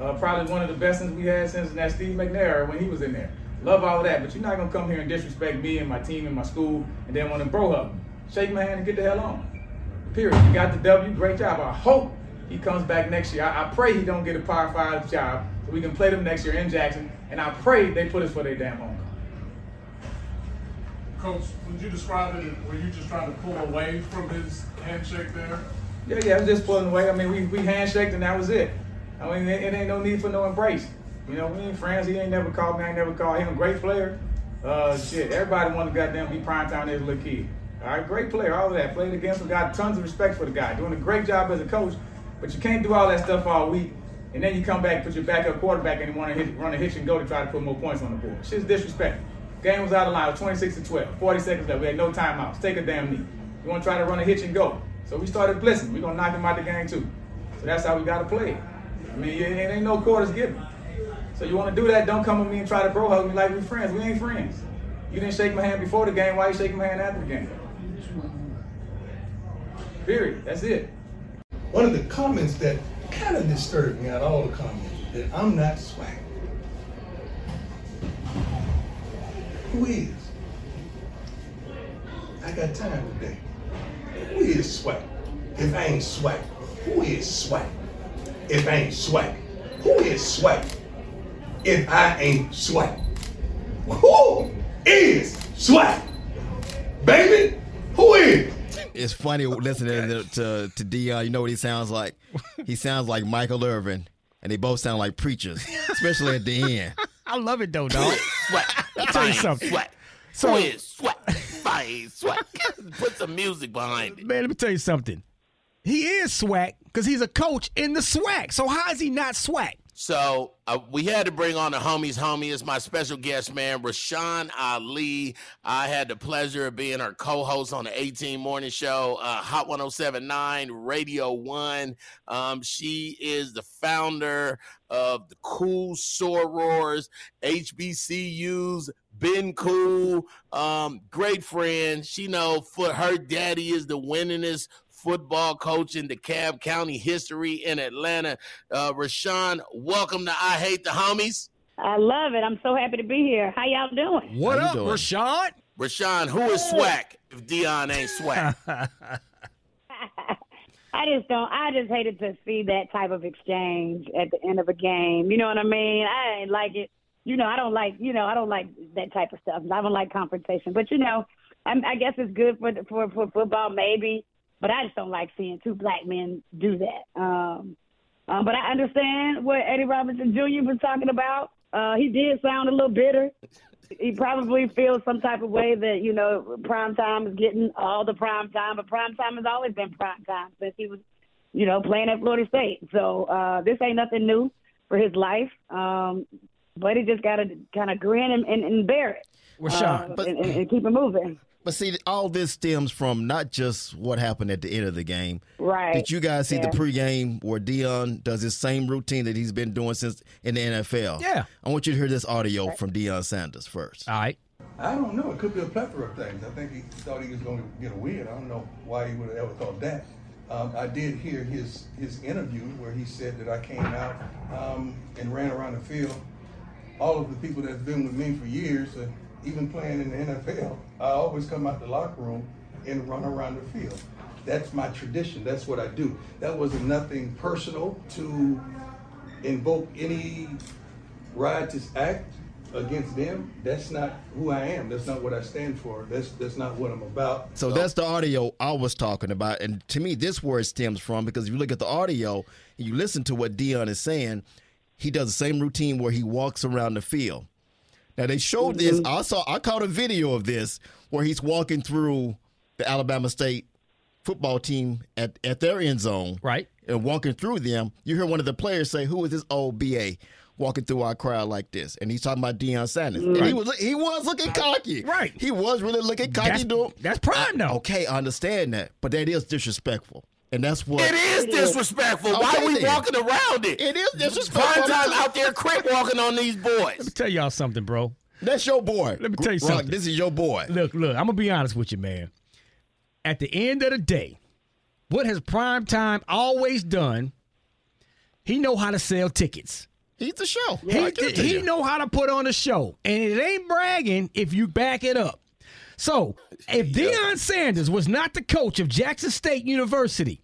[SPEAKER 7] Uh, probably one of the best things we had since that Steve McNair when he was in there. Love all that, but you're not gonna come here and disrespect me and my team and my school and then want to bro hug me. Shake my hand and get the hell on. Period. You got the W. Great job. I hope he comes back next year. I, I pray he don't get a Power Five job so we can play them next year in Jackson. And I pray they put us for their damn home.
[SPEAKER 8] Coach, would you describe it? Were you just trying to pull away from his handshake there?
[SPEAKER 7] Yeah, yeah, I was just pulling away. I mean, we, we handshaked and that was it. I mean, it, it ain't no need for no embrace. You know, we ain't friends. He ain't never called me. I ain't never called him. Great player. Uh, shit, everybody wanted to goddamn be prime time as a little kid. All right, great player, all of that. Played against him, got tons of respect for the guy. Doing a great job as a coach, but you can't do all that stuff all week. And then you come back, put your backup quarterback, and you want to run a hitch and go to try to put more points on the board. Shit's disrespectful. Game was out of line. It was 26 to 12. 40 seconds left. We had no timeouts. Take a damn knee. You want to try to run a hitch and go. So we started blitzing. We're going to knock him out the game, too. So that's how we got to play. I mean, it ain't no quarters given. So you want to do that, don't come with me and try to bro hug me like we friends. We ain't friends. You didn't shake my hand before the game. Why you shaking my hand after the game? Period. That's it.
[SPEAKER 9] One of the comments that kind of disturbed me out of all the comments that I'm not SWAC. Who is? I got time today. Who is SWAC? If I ain't SWAC, who is SWAC? If I ain't SWAC, who is SWAC? If I ain't SWAC, who is SWAC? Baby, who is?
[SPEAKER 3] It's funny listening to, to to Deion. Uh, you know what he sounds like? He sounds like Michael Irvin, and they both sound like preachers, especially at the end.
[SPEAKER 1] I love it though, dog.
[SPEAKER 2] Sweat.
[SPEAKER 1] I tell you something.
[SPEAKER 2] Sweat.
[SPEAKER 1] So-
[SPEAKER 2] Who is sweat? Fine sweat. Put some music behind it.
[SPEAKER 1] Man, let me tell you something. He is SWAC because he's a coach in the SWAC. So how is he not SWAC?
[SPEAKER 2] So uh, we had to bring on the homies. Homie is my special guest, man, Rashan Ali. I had the pleasure of being our co-host on the 18 Morning Show, uh, Hot 107.9, Radio One. Um, she is the founder of the Cool Sorors, HBCUs. Been cool, um, great friend. She know for her daddy is the winningest football coach in DeKalb County history in Atlanta. Uh, Rashan, welcome to I Hate the Homies.
[SPEAKER 10] I love it. I'm so happy to be here. How y'all doing?
[SPEAKER 1] What up,
[SPEAKER 3] doing?
[SPEAKER 1] Rashad?
[SPEAKER 2] Rashan, who is SWAC if Deion ain't SWAC?
[SPEAKER 10] I just don't. I just hated to see that type of exchange at the end of a game. You know what I mean? I ain't like it. You know, I don't like. You know, I don't like that type of stuff. I don't like confrontation. But you know, I'm, I guess it's good for for for football, maybe. But I just don't like seeing two black men do that. Um, um, but I understand what Eddie Robinson Jr. was talking about. Uh, he did sound a little bitter. he probably feels some type of way that you know prime time is getting all the prime time, but prime time has always been prime time since he was, you know, playing at Florida State. So uh, this ain't nothing new for his life. Um, but he just got to kind of grin and, and, and bear it,
[SPEAKER 1] Rashad.
[SPEAKER 10] uh,
[SPEAKER 3] but-
[SPEAKER 10] and, and keep it moving.
[SPEAKER 3] But see, all this stems from not just what happened at the end of the game.
[SPEAKER 10] Right.
[SPEAKER 3] Did you guys see
[SPEAKER 10] Yeah.
[SPEAKER 3] the pregame where Deion does his same routine that he's been doing since in the NFL?
[SPEAKER 1] Yeah.
[SPEAKER 3] I want you to hear this audio from Deion Sanders first.
[SPEAKER 1] All right.
[SPEAKER 11] I don't know. It could be a plethora of things. I think he thought he was going to get a win. I don't know why he would have ever thought that. Um, I did hear his his interview where he said that I came out um, and ran around the field. All of the people that's been with me for years, uh, even playing in the NFL, I always come out the locker room and run around the field. That's my tradition. That's what I do. That was nothing personal to invoke any riotous act against them. That's not who I am. That's not what I stand for. That's that's not what I'm about.
[SPEAKER 3] So that's the audio I was talking about. And to me, this word stems from because if you look at the audio and you listen to what Deion is saying, he does the same routine where he walks around the field. Now they showed this. Mm-hmm. I saw I caught a video of this where he's walking through the Alabama State football team at, at their end zone.
[SPEAKER 1] Right.
[SPEAKER 3] And walking through them, you hear one of the players say, Who is this old BA? Walking through our crowd like this, and he's talking about Deion Sanders, and he was he was looking cocky,
[SPEAKER 1] Right.
[SPEAKER 3] He was really looking cocky.
[SPEAKER 1] That's-
[SPEAKER 3] doing-
[SPEAKER 1] that's prime, though.
[SPEAKER 3] Okay, I understand that, but that is disrespectful, and that's what
[SPEAKER 2] It is disrespectful. Why are we
[SPEAKER 3] then.
[SPEAKER 2] walking around it?
[SPEAKER 3] It is disrespectful.
[SPEAKER 2] Prime time out there crip walking on these boys.
[SPEAKER 1] Let me tell y'all something, bro.
[SPEAKER 3] That's your boy.
[SPEAKER 1] Let me tell you
[SPEAKER 3] Rock,
[SPEAKER 1] something.
[SPEAKER 3] This is your boy.
[SPEAKER 1] Look, look, I'm gonna be honest with you, man. At the end of the day, what has prime time always done? He know how to sell tickets.
[SPEAKER 3] He's the show.
[SPEAKER 1] He,
[SPEAKER 3] I give
[SPEAKER 1] he know how to put on a show, and it ain't bragging if you back it up. So, if Deion Sanders was not the coach of Jackson State University,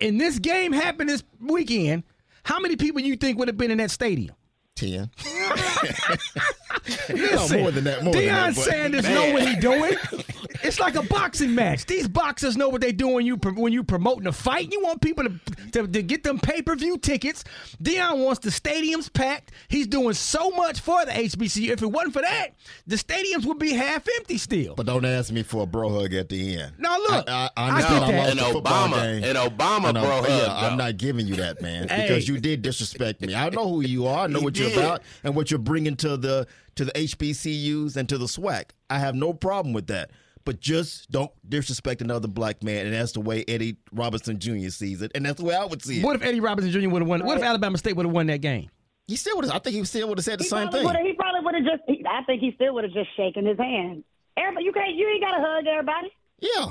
[SPEAKER 1] and this game happened this weekend, how many people you think would have been in that stadium?
[SPEAKER 3] Ten.
[SPEAKER 1] Listen,
[SPEAKER 3] more than that, more
[SPEAKER 1] Deion
[SPEAKER 3] that,
[SPEAKER 1] Sanders know what he doing. It's like a boxing match. These boxers know what they do when you when you promoting a fight. You want people to to, to get them pay per view tickets. Deion wants the stadiums packed. He's doing so much for the HBCU. If it wasn't for that, the stadiums would be half empty still.
[SPEAKER 3] But don't ask me for a bro hug at the end.
[SPEAKER 1] Now look,
[SPEAKER 3] I, I,
[SPEAKER 1] I
[SPEAKER 3] I understand
[SPEAKER 1] get
[SPEAKER 3] I
[SPEAKER 1] that.
[SPEAKER 3] lost
[SPEAKER 2] And Obama-
[SPEAKER 3] game.
[SPEAKER 2] and Obama
[SPEAKER 3] And,
[SPEAKER 2] bro hug,
[SPEAKER 3] yeah, I'm not giving you that, man,
[SPEAKER 1] Hey.
[SPEAKER 3] because you did disrespect me. I know who you are. I know
[SPEAKER 2] He
[SPEAKER 3] what you're
[SPEAKER 2] did.
[SPEAKER 3] about and what you're bringing to the to the HBCUs and to the SWAC. I have no problem with that. But just don't disrespect another black man, and that's the way Eddie Robinson Jr. sees it, and that's the way I would see it.
[SPEAKER 1] What if Eddie Robinson Jr. would have won? What if Alabama State would have won that game?
[SPEAKER 3] He still would have. I think he still would have said the
[SPEAKER 10] He
[SPEAKER 3] same thing.
[SPEAKER 10] He probably would have just. He, I think he still would have just shaken his hand. Everybody, you can't. You ain't got to hug everybody.
[SPEAKER 3] Yeah,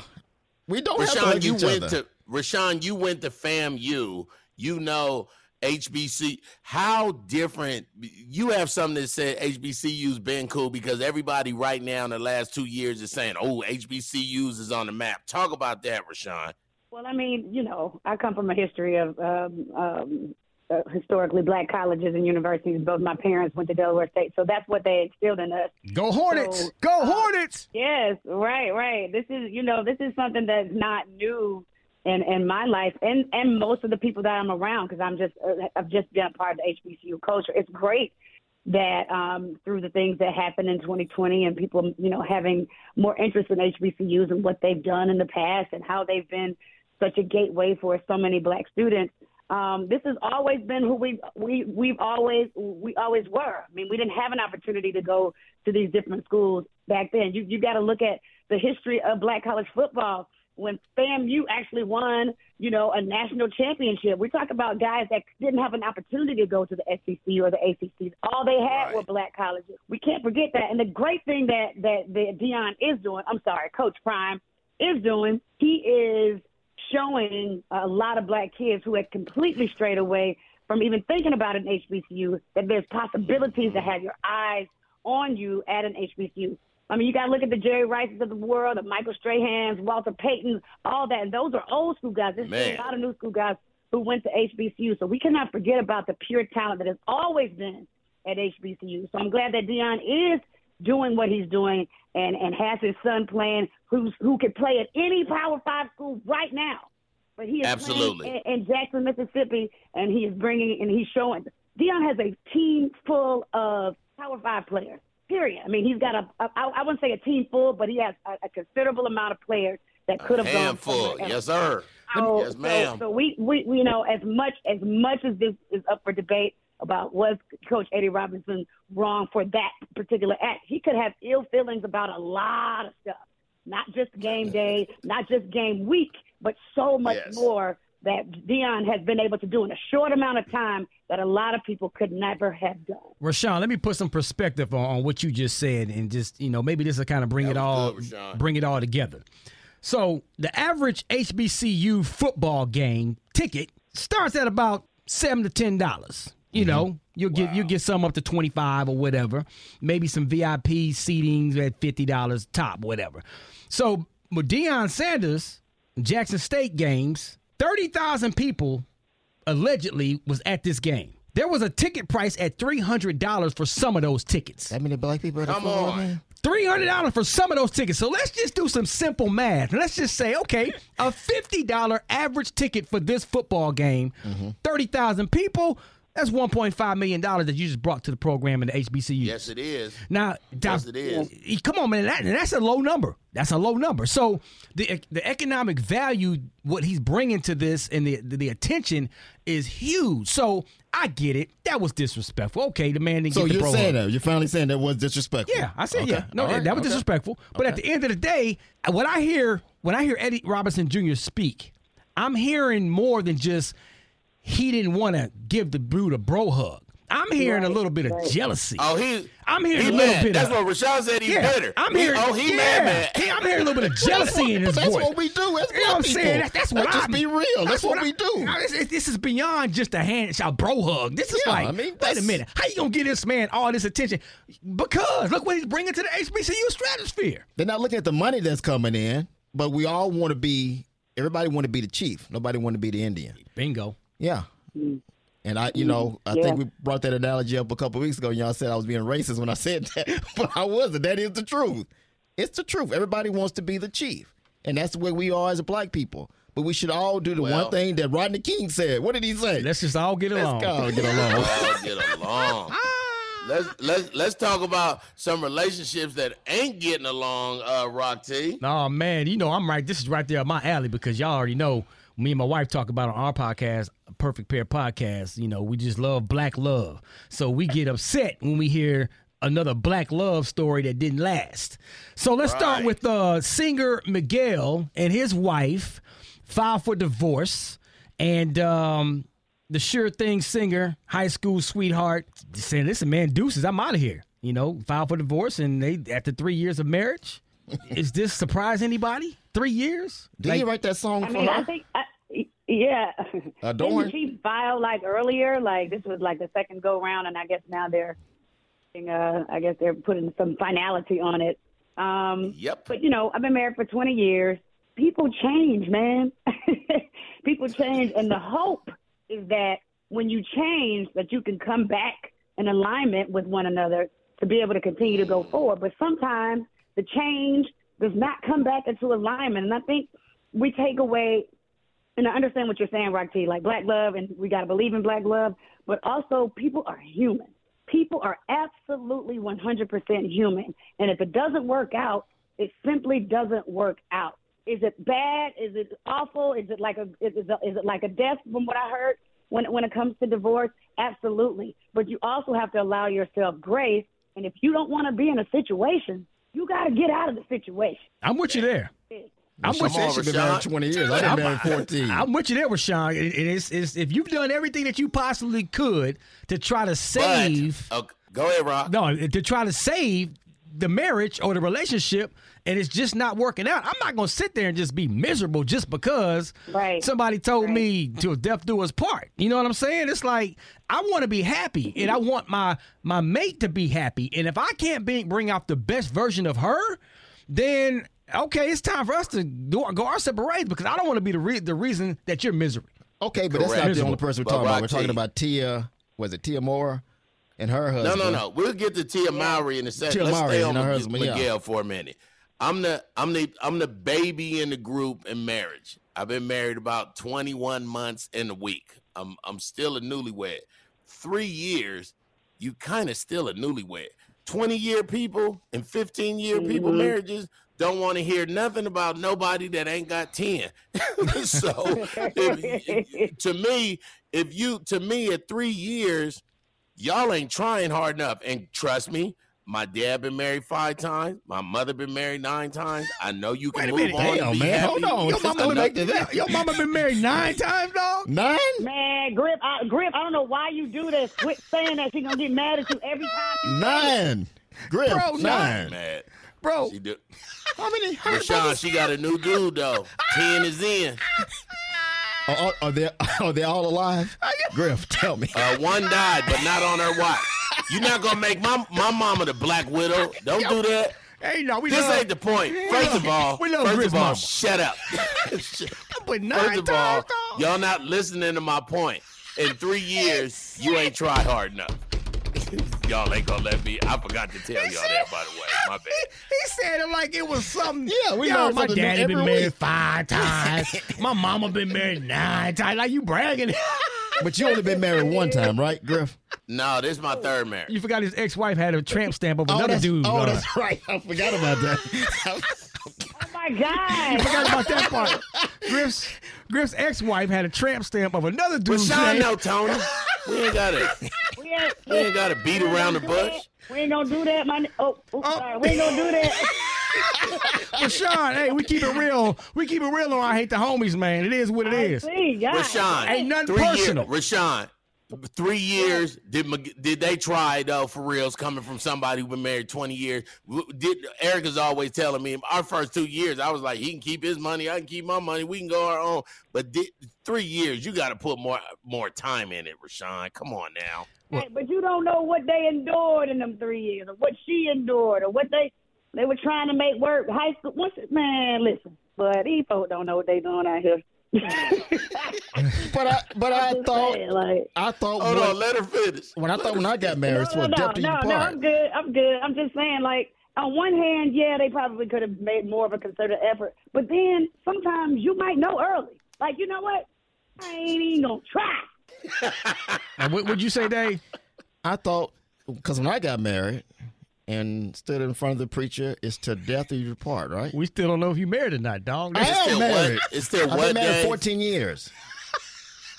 [SPEAKER 3] we don't have to
[SPEAKER 2] Rashan,
[SPEAKER 3] hug
[SPEAKER 2] you
[SPEAKER 3] each
[SPEAKER 2] went
[SPEAKER 3] other.
[SPEAKER 2] to Rashan, you went to FAMU. You know HBC. How different? You have something that said HBCU's been cool because everybody right now in the last two years is saying, "Oh, HBCU's is on the map." Talk about that, Rashan.
[SPEAKER 10] Well, I mean, you know, I come from a history of um, um, uh, historically black colleges and universities. Both my parents went to Delaware State, so that's what they instilled in us.
[SPEAKER 1] Go Hornets!
[SPEAKER 10] So,
[SPEAKER 1] Go
[SPEAKER 10] uh,
[SPEAKER 1] Hornets!
[SPEAKER 10] Yes, right, right. This is, you know, this is something that's not new in in my life, and and most of the people that I'm around, because I'm just uh, I've just been a part of the HBCU culture. It's great that um, through the things that happened in 2020 and people, you know, having more interest in HBCUs and what they've done in the past and how they've been such a gateway for so many black students. Um, this has always been who we we we've always we always were. I mean, we didn't have an opportunity to go to these different schools back then. You you got to look at the history of black college football. When FAMU actually won, you know, a national championship, we talk about guys that didn't have an opportunity to go to the SEC or the ACC. All they had were black colleges. We can't forget that. And the great thing that that, that Deion is doing, I'm sorry, Coach Prime is doing, he is showing a lot of black kids who had completely strayed away from even thinking about an HBCU that there's possibilities to have your eyes on you at an HBCU. I mean, you got to look at the Jerry Rices of the world, the Michael Strahans, Walter Payton, all that. And those are old school guys. There's
[SPEAKER 2] Man.
[SPEAKER 10] a lot of new school guys who went to HBCU. So we cannot forget about the pure talent that has always been at HBCU. So I'm glad that Deion is doing what he's doing and, and has his son playing who's, who can play at any Power Five school right now. But he is
[SPEAKER 2] Absolutely.
[SPEAKER 10] in, in Jackson, Mississippi, and he is bringing and he's showing. Deion has a team full of Power Five players. Period. I mean, he's got a, a I, I wouldn't say a team full, but he has a, a considerable amount of players that could have gone full.
[SPEAKER 2] yes, sir.
[SPEAKER 10] So,
[SPEAKER 2] yes,
[SPEAKER 10] so-
[SPEAKER 2] ma'am.
[SPEAKER 10] So, we, we, we, you know, as much as much as this is up for debate about was Coach Eddie Robinson wrong for that particular act, he could have ill feelings about a lot of stuff, not just game day, not just game week, but so much
[SPEAKER 2] Yes.
[SPEAKER 10] more that Deion has been able to do in a short amount of time that a lot of people could never have done.
[SPEAKER 1] Rashan, let me put some perspective on, on what you just said, and just you know maybe this will kind of bring it all
[SPEAKER 2] good,
[SPEAKER 1] bring it all together. So the average HBCU football game ticket starts at about seven to ten dollars. You know, you'll get you get some up to twenty five or whatever. Maybe some VIP seatings at fifty dollars top, whatever. So with Deion Sanders, Jackson State games, thirty thousand people allegedly was at this game. There was a ticket price at three hundred dollars for some of those tickets.
[SPEAKER 3] That many black people at
[SPEAKER 2] Come on.
[SPEAKER 3] game?
[SPEAKER 1] Three hundred dollars for some of those tickets. So let's just do some simple math. Let's just say, okay, a fifty dollar average ticket for this football game, mm-hmm. Thirty thousand people. That's one point five million dollars that you just brought to the program in the HBCU.
[SPEAKER 2] Yes, it is.
[SPEAKER 1] Now,
[SPEAKER 2] Yes, it is.
[SPEAKER 1] Come on, man. That, that's a low number. That's a low number. So the the economic value, what he's bringing to this, and the the, the attention is huge. So I get it. That was disrespectful. Okay, the man didn't
[SPEAKER 3] So
[SPEAKER 1] get the
[SPEAKER 3] you're saying
[SPEAKER 1] hug.
[SPEAKER 3] that you're finally saying that was disrespectful.
[SPEAKER 1] Yeah, I said
[SPEAKER 3] Okay.
[SPEAKER 1] yeah. No, that,
[SPEAKER 3] right.
[SPEAKER 1] that was
[SPEAKER 3] Okay.
[SPEAKER 1] disrespectful. But at the end of the day, when I hear when I hear Eddie Robinson Jr. speak, I'm hearing more than just he didn't want to give the dude a bro hug. I'm hearing a little bit of jealousy.
[SPEAKER 2] Oh, he.
[SPEAKER 1] I'm hearing
[SPEAKER 2] he
[SPEAKER 1] a little
[SPEAKER 2] mad.
[SPEAKER 1] bit
[SPEAKER 2] That's
[SPEAKER 1] of
[SPEAKER 2] what Rashan said. He
[SPEAKER 1] yeah,
[SPEAKER 2] bitter.
[SPEAKER 1] I'm
[SPEAKER 2] He-
[SPEAKER 1] hearing.
[SPEAKER 2] oh, he
[SPEAKER 1] yeah,
[SPEAKER 2] mad, mad.
[SPEAKER 1] Yeah, I'm hearing a little bit of jealousy in his
[SPEAKER 3] But that's
[SPEAKER 1] voice.
[SPEAKER 3] what we do That's
[SPEAKER 1] You know what I'm
[SPEAKER 3] black
[SPEAKER 1] saying?
[SPEAKER 3] people.
[SPEAKER 1] That- that's what
[SPEAKER 3] Let's just
[SPEAKER 1] I'm-
[SPEAKER 3] be real. That's what
[SPEAKER 1] I-
[SPEAKER 3] we do.
[SPEAKER 1] No, this, is- this is beyond just a hand, a bro hug. This is
[SPEAKER 3] Yeah,
[SPEAKER 1] like,
[SPEAKER 3] I mean,
[SPEAKER 1] wait a minute, how you gonna get this man all this attention? Because look what he's bringing to the HBCU stratosphere.
[SPEAKER 3] They're not looking at the money that's coming in, but we all want to be. Everybody want to be the chief. Nobody want to be the Indian.
[SPEAKER 1] Bingo.
[SPEAKER 3] Yeah. And I, you know, I think we brought that analogy up a couple weeks ago. Y'all said I was being racist when I said that, but I wasn't. That is the truth. It's the truth. Everybody wants to be the chief, and that's the way we are as black people. But we should all do the
[SPEAKER 2] Well-
[SPEAKER 3] one thing that Rodney King said. What did he say?
[SPEAKER 1] Let's just all get along.
[SPEAKER 3] Let's go get along.
[SPEAKER 2] all get along. Let's let's let's talk about some relationships that ain't getting along. Uh, Rock T.
[SPEAKER 1] Oh man, you know I'm right. This is right there up my alley because y'all already know me and my wife talk about on our podcast, Perfect Pair Podcast. You know, we just love black love, so we get upset when we hear another black love story that didn't last. So let's start
[SPEAKER 2] Right.
[SPEAKER 1] with uh, singer Miguel and his wife filed for divorce, and um, the Sure Thing singer, high school sweetheart, saying, "Listen, man, deuces, I'm out of here." You know, filed for divorce, and they after three years of marriage. Is this surprise anybody? Three years?
[SPEAKER 3] Did he write that song
[SPEAKER 10] I
[SPEAKER 3] for
[SPEAKER 10] mean,
[SPEAKER 3] her?
[SPEAKER 10] I think, I, yeah.
[SPEAKER 3] Adorn.
[SPEAKER 10] Didn't she filed like earlier? Like this was like the second go round, and I guess now they're, uh, I guess they're putting some finality on it. Um,
[SPEAKER 2] Yep.
[SPEAKER 10] But you know, I've been married for 20 years. People change, man. People change, and the hope is that when you change, that you can come back in alignment with one another to be able to continue to go forward. But sometimes the change does not come back into alignment, and I think we take away. And I understand what you're saying, Roxy, like black love, and we got to believe in black love, but also people are human. People are absolutely 100% human. And if it doesn't work out, it simply doesn't work out. Is it bad? Is it awful? Is it like a is it, is it like a death from what I heard when when it comes to divorce? Absolutely. But you also have to allow yourself grace. And if you don't want to be in a situation, you got to get out of the situation.
[SPEAKER 1] I'm with you there. I'm
[SPEAKER 3] She
[SPEAKER 1] with
[SPEAKER 3] said
[SPEAKER 1] you.
[SPEAKER 3] she been married 20 years. I've been married 14.
[SPEAKER 1] I'm with you there, Rashan. It, it is, it's, if you've done everything that you possibly could to try to save,
[SPEAKER 2] But, okay, go ahead, Rock.
[SPEAKER 1] no, to try to save the marriage or the relationship, and it's just not working out. I'm not going to sit there and just be miserable just because
[SPEAKER 10] Right.
[SPEAKER 1] somebody told me to death do us part. You know what I'm saying? It's like I want to be happy, and I want my my mate to be happy. And if I can't be, bring out the best version of her, then okay, it's time for us to do, go our separate ways because I don't want to be the re- the reason that you're miserable.
[SPEAKER 3] Okay, but that's not the only person we're talking about. We're talking about Tia. Was it Tia Moore and her husband?
[SPEAKER 2] no, no. No. We'll get to Tia Mowry in a second.
[SPEAKER 3] Tia
[SPEAKER 2] Let's
[SPEAKER 3] Mowry
[SPEAKER 2] stay
[SPEAKER 3] and
[SPEAKER 2] on
[SPEAKER 3] her
[SPEAKER 2] Miguel,
[SPEAKER 3] husband, yeah.
[SPEAKER 2] Miguel for a minute. I'm the I'm the I'm the baby in the group in marriage. I've been married about 21 months in a week. I'm I'm still a newlywed. Three years, you kind of still a newlywed. 20 year people and 15 year people mm-hmm. marriages don't want to hear nothing about nobody that ain't got 10. so if, to me, if you to me at three years, y'all ain't trying hard enough. And trust me, My dad been married five times. My mother been married nine times. I know you can
[SPEAKER 1] Wait a
[SPEAKER 2] move
[SPEAKER 1] minute.
[SPEAKER 2] on. and
[SPEAKER 3] Damn,
[SPEAKER 2] be
[SPEAKER 3] man.
[SPEAKER 2] happy.
[SPEAKER 3] Hold on.
[SPEAKER 1] Your mama,
[SPEAKER 3] Don't
[SPEAKER 1] been,
[SPEAKER 3] make that.
[SPEAKER 1] your mama been married nine times, dog.
[SPEAKER 3] Nine?
[SPEAKER 10] Man, Griff, I, Griff, I don't know why you do this. Quit saying that. She gonna get mad at you every time. You
[SPEAKER 3] Nine. Griff,
[SPEAKER 1] Bro,
[SPEAKER 3] nine.
[SPEAKER 2] Mad.
[SPEAKER 1] Bro,
[SPEAKER 2] She do.
[SPEAKER 3] How many? How Rashan,
[SPEAKER 2] she got a new dude though. Ten is in.
[SPEAKER 3] Are, are, are they are they all alive? Griff, tell me.
[SPEAKER 2] Uh, one died, but not on her watch. You're not gonna make my my mama the black widow. Don't do that.
[SPEAKER 1] hey, no, we
[SPEAKER 2] This
[SPEAKER 1] love,
[SPEAKER 2] ain't the point. First of all,
[SPEAKER 1] We love
[SPEAKER 2] first
[SPEAKER 1] Griff's
[SPEAKER 2] of all,
[SPEAKER 1] mama.
[SPEAKER 2] shut up.
[SPEAKER 1] but nine
[SPEAKER 2] First of all, y'all not listening to my point. In three years, you ain't tried hard enough. Y'all ain't gonna let me. I forgot to tell y'all that, by the way. My bad.
[SPEAKER 1] He said it like it was something.
[SPEAKER 3] Yeah, we
[SPEAKER 1] Yo,
[SPEAKER 3] learn
[SPEAKER 1] my
[SPEAKER 3] something new
[SPEAKER 1] daddy been
[SPEAKER 3] every
[SPEAKER 1] married
[SPEAKER 3] week.
[SPEAKER 1] five times. my mama been married nine times. Like you bragging.
[SPEAKER 3] But you only been married one time, right, Griff?
[SPEAKER 2] No, this is my third marriage.
[SPEAKER 1] you forgot his ex-wife had a tramp stamp of
[SPEAKER 3] Oh,
[SPEAKER 1] another
[SPEAKER 3] that's,
[SPEAKER 1] dude.
[SPEAKER 3] oh,
[SPEAKER 1] uh,
[SPEAKER 3] that's right. I forgot about that.
[SPEAKER 10] Oh my God.
[SPEAKER 1] forgot about that part. Griff's Griff's ex-wife had a tramp stamp of another
[SPEAKER 2] But
[SPEAKER 1] dude's
[SPEAKER 2] Sean
[SPEAKER 1] name.
[SPEAKER 2] know, Tony. We ain't gotta.
[SPEAKER 10] We ain't,
[SPEAKER 2] We ain't gotta beat around the bush.
[SPEAKER 10] We ain't gonna do that, my. Oh, oops,
[SPEAKER 1] Oh.
[SPEAKER 10] sorry. We ain't gonna do that.
[SPEAKER 1] But Sean, hey, we keep it real. We keep it real on I hate the homies, man. It is what it
[SPEAKER 10] I
[SPEAKER 1] is.
[SPEAKER 10] see, God.
[SPEAKER 2] Rashan,
[SPEAKER 1] Ain't nothing
[SPEAKER 2] three
[SPEAKER 1] personal.
[SPEAKER 2] Year, Rashan, three years did did they try though for reals coming from somebody who been married twenty years? W- Did Erica's always telling me our first two years I was like he can keep his money, I can keep my money, we can go our own. But did, three years you got to put more more time in it, Rashan. Come on now.
[SPEAKER 10] Hey, but you don't know what they endured in them three years, or what she endured, or what they they were trying to make work. High school, once man, listen, but these folks don't know what they're doing out here.
[SPEAKER 3] but I but I thought
[SPEAKER 10] saying, like,
[SPEAKER 3] I thought
[SPEAKER 2] Hold
[SPEAKER 3] when,
[SPEAKER 2] on, let her finish.
[SPEAKER 3] when I thought when I got married, it's
[SPEAKER 10] no,
[SPEAKER 3] for
[SPEAKER 10] no,
[SPEAKER 3] depth
[SPEAKER 10] no, no. I'm good. I'm good. I'm just saying, like, on one hand, yeah, they probably could have made more of a concerted effort, but then sometimes you might know early. Like, you know what? I ain't even gonna try.
[SPEAKER 1] And what would you say, Dave?
[SPEAKER 3] I thought because when I got married and stood in front of the preacher, it's to death do you part, right?
[SPEAKER 1] We still don't know if you married or not, dog.
[SPEAKER 3] I am
[SPEAKER 2] still
[SPEAKER 3] married.
[SPEAKER 2] what? It's still
[SPEAKER 3] I've
[SPEAKER 2] what,
[SPEAKER 3] been married
[SPEAKER 2] Dave?
[SPEAKER 3] 14 years.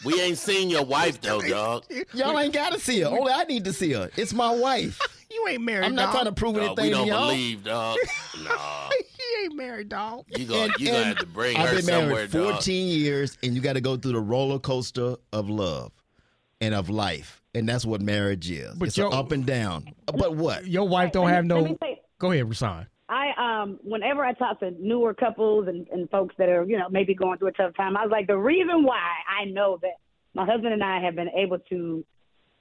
[SPEAKER 2] We ain't seen your wife though, dog.
[SPEAKER 3] Y'all ain't got to see her. Only I need to see her. It's my wife.
[SPEAKER 1] You ain't married,
[SPEAKER 3] I'm not
[SPEAKER 1] dog.
[SPEAKER 3] trying to prove
[SPEAKER 2] No,
[SPEAKER 3] anything
[SPEAKER 2] we don't
[SPEAKER 3] to y'all.
[SPEAKER 2] believe, dog. Nah,
[SPEAKER 1] He ain't married, dog.
[SPEAKER 2] you gonna you gonna have to bring
[SPEAKER 3] I've
[SPEAKER 2] her
[SPEAKER 3] been
[SPEAKER 2] somewhere,
[SPEAKER 3] married
[SPEAKER 2] dog.
[SPEAKER 3] 14 years, and you got to go through the roller coaster of love and of life, and that's what marriage is.
[SPEAKER 1] But
[SPEAKER 3] it's
[SPEAKER 1] yo-
[SPEAKER 3] an up and down. But what?
[SPEAKER 1] Your wife don't have no.
[SPEAKER 10] say-
[SPEAKER 1] Go ahead, Rashan.
[SPEAKER 10] I um whenever I talk to newer couples and, and folks that are, you know, maybe going through a tough time, I was like, the reason why I know that my husband and I have been able to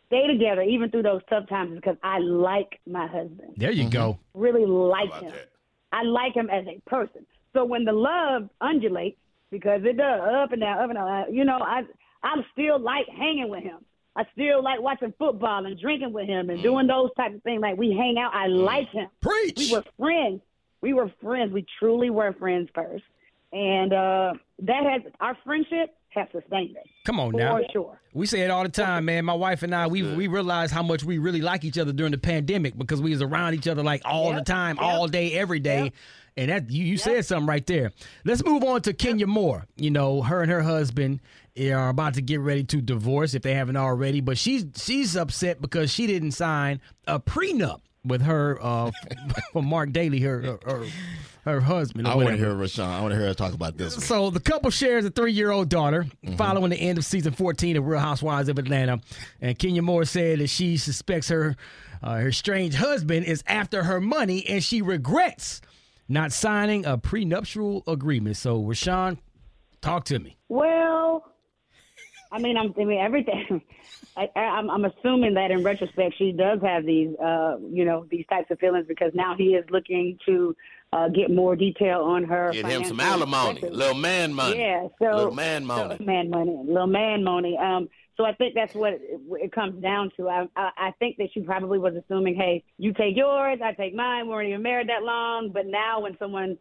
[SPEAKER 10] stay together even through those tough times is because I like my husband.
[SPEAKER 1] There you go.
[SPEAKER 10] Really like him.
[SPEAKER 2] that?
[SPEAKER 10] I like him as a person. So when the love undulates, because it does up and down, up and down, you know, I I still like hanging with him. I still like watching football and drinking with him and doing those type of things. Like we hang out. I like him.
[SPEAKER 1] Preach.
[SPEAKER 10] We were friends. We were friends. We truly were friends first, and uh, that has our friendship has sustained us
[SPEAKER 1] Come on
[SPEAKER 10] for
[SPEAKER 1] now.
[SPEAKER 10] sure.
[SPEAKER 1] We say it all the time, man. My wife and I, we we realized how much we really like each other during the pandemic because we was around each other like all the time,
[SPEAKER 10] yep,
[SPEAKER 1] all day, every day. And that you, you said something right there. Let's move on to Kenya Moore. You know, her and her husband eh, are about to get ready to divorce if they haven't already. But she's she's upset because she didn't sign a prenup with her uh for Marc Daly, her her, her, her husband.
[SPEAKER 3] I want to hear Rashan. I want to hear her talk about this. One.
[SPEAKER 1] So the couple shares a three-year-old daughter
[SPEAKER 3] Mm-hmm.
[SPEAKER 1] following the end of season 14 of Real Housewives of Atlanta. And Kenya Moore said that she suspects her uh, her strange husband is after her money and she regrets not signing a prenuptial agreement. So Rashan, talk to me.
[SPEAKER 10] Well, I mean, I'm, I mean, everything. I, I, I'm, I'm assuming that in retrospect, she does have these, uh, you know, these types of feelings because now he is looking to uh, get more detail on her.
[SPEAKER 2] Get him some alimony,
[SPEAKER 10] records.
[SPEAKER 2] little man money.
[SPEAKER 10] Yeah, so
[SPEAKER 2] little man money.
[SPEAKER 10] Little man money, little man money. Um, so I think that's what it, it comes down to. I, I, I think that she probably was assuming, hey, you take yours, I take mine. We weren't even married that long, but now when someone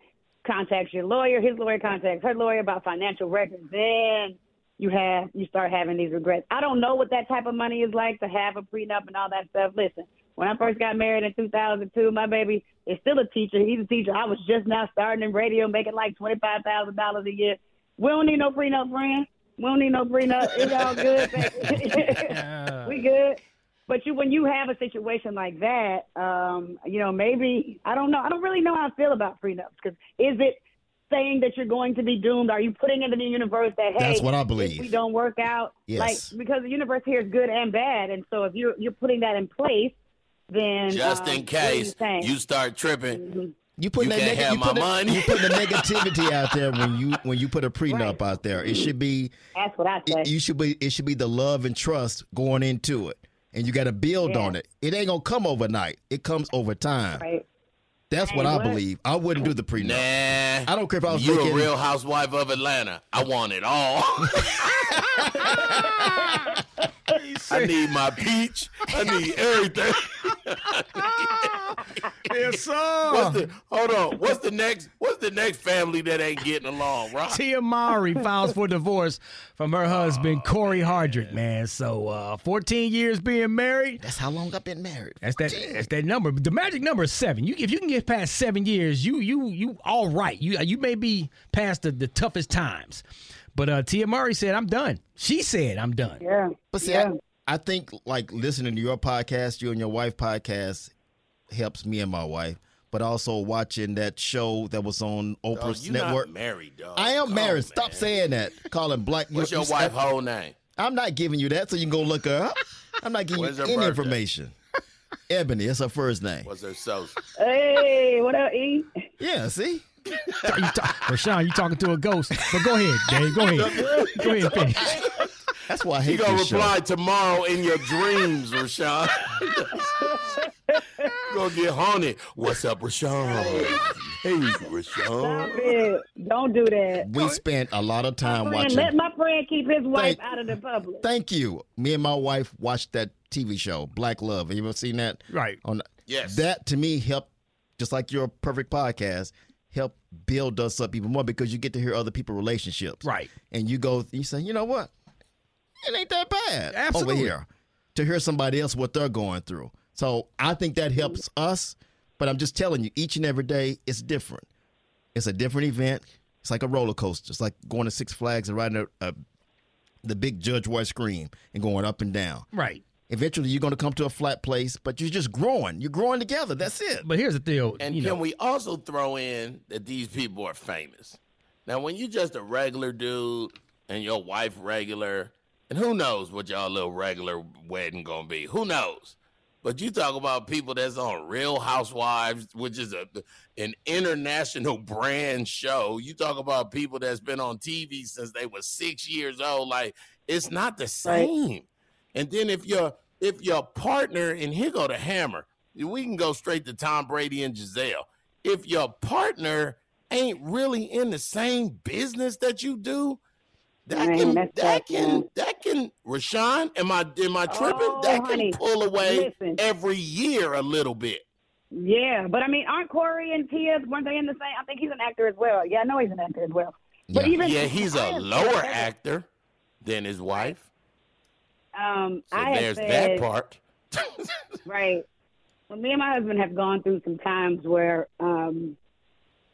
[SPEAKER 10] contacts your lawyer, his lawyer contacts her lawyer about financial records, then you have you start having these regrets. I don't know what that type of money is like to have a prenup and all that stuff. Listen, when I first got married in 2002, my baby is still a teacher. He's a teacher. I was just now starting in radio, making like twenty five thousand dollars a year. We don't need no prenup, friend. We don't need no prenup. It's all good. baby. we good. But you, when you have a situation like that, um, you know, maybe I don't know. I don't really know how I feel about prenups because is it saying that you're going to be doomed? Are you putting into the universe that hey,
[SPEAKER 3] That's what I
[SPEAKER 10] if
[SPEAKER 3] believe.
[SPEAKER 10] we don't work out,
[SPEAKER 3] Yes.
[SPEAKER 10] like because the universe here is good and bad, and so if you're you're putting that in place, then
[SPEAKER 2] Just
[SPEAKER 10] um,
[SPEAKER 2] in
[SPEAKER 10] what are you
[SPEAKER 2] case you start tripping,
[SPEAKER 3] You put that
[SPEAKER 2] can't
[SPEAKER 3] neg-
[SPEAKER 2] have
[SPEAKER 3] you
[SPEAKER 2] my
[SPEAKER 3] put the-
[SPEAKER 2] money.
[SPEAKER 3] you put the negativity out there when you when you put a prenup out there. It should be
[SPEAKER 10] That's what I say.
[SPEAKER 3] it, you should be it should be the love and trust going into it, and you got to build
[SPEAKER 10] Yeah.
[SPEAKER 3] on it. It ain't gonna come overnight. It comes over time.
[SPEAKER 10] Right.
[SPEAKER 3] That's what
[SPEAKER 10] Hey,
[SPEAKER 3] I believe. I wouldn't do the prenup.
[SPEAKER 2] nah.
[SPEAKER 3] I don't care if I was
[SPEAKER 2] you
[SPEAKER 3] making
[SPEAKER 2] a real housewife of Atlanta. I want it all. I need my peach. I need everything.
[SPEAKER 1] Yes, sir.
[SPEAKER 2] What's the, hold on. What's the next? What's the next family that ain't getting along, right?
[SPEAKER 1] Tia Mowry files for divorce from her husband Cory Hardrict, man. So uh, 14 years being married.
[SPEAKER 3] That's how long I've been married.
[SPEAKER 1] That's that. That's that number. The magic number is seven. You, if you can get past seven years, you you you all right. You you may be past the, the toughest times. But uh, Tia Mowry said, "I'm done." She said, "I'm done."
[SPEAKER 10] Yeah.
[SPEAKER 3] But see,
[SPEAKER 10] yeah.
[SPEAKER 3] I, I think like listening to your podcast, you and your wife podcast, helps me and my wife. But also watching that show that was on
[SPEAKER 2] Dog,
[SPEAKER 3] Oprah's
[SPEAKER 2] you
[SPEAKER 3] network.
[SPEAKER 2] not married, dog.
[SPEAKER 3] I am
[SPEAKER 2] Come
[SPEAKER 3] married.
[SPEAKER 2] on,
[SPEAKER 3] Stop
[SPEAKER 2] man.
[SPEAKER 3] saying that. Calling black.
[SPEAKER 2] What's
[SPEAKER 3] you-
[SPEAKER 2] your
[SPEAKER 3] you-
[SPEAKER 2] wife whole name?
[SPEAKER 3] I'm not giving you that, so you can go look her up. I'm not giving you any
[SPEAKER 2] birthday?
[SPEAKER 3] information. Ebony, that's her first name.
[SPEAKER 2] What's her social?
[SPEAKER 10] Hey, what up, E?
[SPEAKER 3] Yeah, see?
[SPEAKER 1] You ta- Rashan, you talking to a ghost? But go ahead, Dave. Go ahead. Go ahead and finish.
[SPEAKER 3] That's why I
[SPEAKER 2] He
[SPEAKER 3] hate
[SPEAKER 2] gonna
[SPEAKER 3] this show.
[SPEAKER 2] reply tomorrow in your dreams, Rashan. gonna get haunted. What's up, Rashan? Hey, Rashan.
[SPEAKER 10] Stop it. Don't do that.
[SPEAKER 3] We spent a lot of time
[SPEAKER 10] Friend,
[SPEAKER 3] watching.
[SPEAKER 10] let my friend keep his wife
[SPEAKER 3] Thank-
[SPEAKER 10] out of the public.
[SPEAKER 3] Thank you. Me and my wife watched that TV show, Black Love. Have you ever seen that?
[SPEAKER 1] Right.
[SPEAKER 3] On
[SPEAKER 2] Yes.
[SPEAKER 3] That to me helped, just like your perfect podcast, help build us up even more because you get to hear other people's relationships.
[SPEAKER 1] Right.
[SPEAKER 3] And you go, you say, you know what? It ain't that bad
[SPEAKER 1] Absolutely.
[SPEAKER 3] over here to hear somebody else what they're going through. So I think that helps us. But I'm just telling you, each and every day it's different. It's a different event. It's like a roller coaster. It's like going to Six Flags and riding a, a the big Judge White scream and going up and down.
[SPEAKER 1] Right.
[SPEAKER 3] Eventually, you're going to come to a flat place, but you're just growing. You're growing together. That's it.
[SPEAKER 1] But here's the deal.
[SPEAKER 2] And
[SPEAKER 1] you
[SPEAKER 2] can
[SPEAKER 1] know,
[SPEAKER 2] we also throw in that these people are famous? Now, when you're just a regular dude and your wife regular, and who knows what y'all little regular wedding gonna be? Who knows? But you talk about people that's on Real Housewives, which is a an international brand show. You talk about people that's been on TV since they were six years old. Like it's not the same. And then if your if your partner, and here go the hammer, we can go straight to Tom Brady and Gisele. If your partner ain't really in the same business that you do, that can that can that can Rashan, am I am I tripping?
[SPEAKER 10] Oh,
[SPEAKER 2] that can
[SPEAKER 10] honey,
[SPEAKER 2] pull away
[SPEAKER 10] listen.
[SPEAKER 2] every year a little bit.
[SPEAKER 10] Yeah, but I mean, aren't Corey and Tia weren't they in the same? I think he's an actor as well. Yeah, I know he's an actor as well. But even
[SPEAKER 2] yeah, he's
[SPEAKER 10] I
[SPEAKER 2] a lower
[SPEAKER 10] said-
[SPEAKER 2] actor than his wife.
[SPEAKER 10] Um,
[SPEAKER 2] So
[SPEAKER 10] I
[SPEAKER 2] there's
[SPEAKER 10] said,
[SPEAKER 2] that part.
[SPEAKER 10] Right. Well, me and my husband have gone through some times where, um,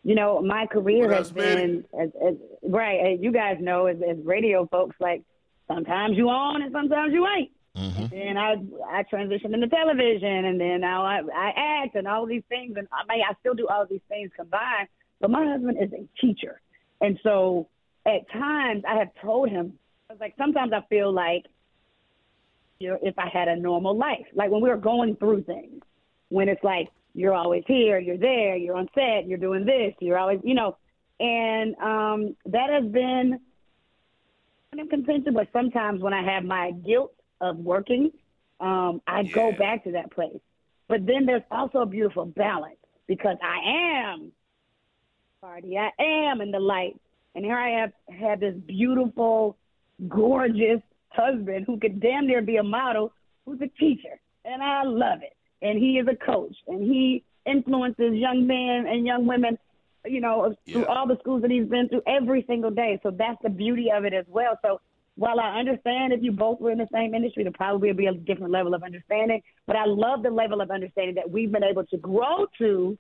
[SPEAKER 10] you know, my career has been as, as right. As you guys know, as, as radio folks, like sometimes you on and sometimes you ain't. And I I transitioned into television, and then now I I act and all these things, and I mean I still do all these things combined. But my husband is a teacher, and so at times I have told him, I was like, sometimes I feel like you know, if I had a normal life, like when we were going through things, when it's like you're always here, you're there, you're on set, you're doing this, you're always, you know, and um, that has been kind of contention. But sometimes when I have my guilt of working, um, I go back to that place. But then there's also a beautiful balance because I am party, I am in the light, and here I have had this beautiful, gorgeous husband who could damn near be a model, who's a teacher, and I love it. And he is a coach, and he influences young men and young women, you know, through all the schools that he's been through every single day. So that's the beauty of it as well. So while I understand if you both were in the same industry, there probably would be a different level of understanding. But I love the level of understanding that we've been able to grow to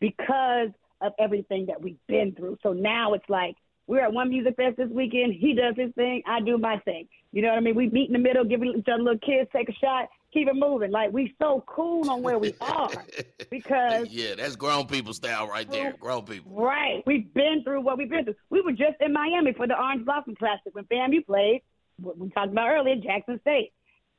[SPEAKER 10] because of everything that we've been through. So now it's like we're at one music fest this weekend. He does his thing, I do my thing. You know what I mean? We meet in the middle, give each other little kiss, take a shot, keep it moving. Like we so cool on where we are because
[SPEAKER 2] yeah, that's grown people style right there. Grown people.
[SPEAKER 10] Right. We've been through what we've been through. We were just in Miami for the Orange Blossom Classic when FAMU played. What we talked about earlier, Jackson State.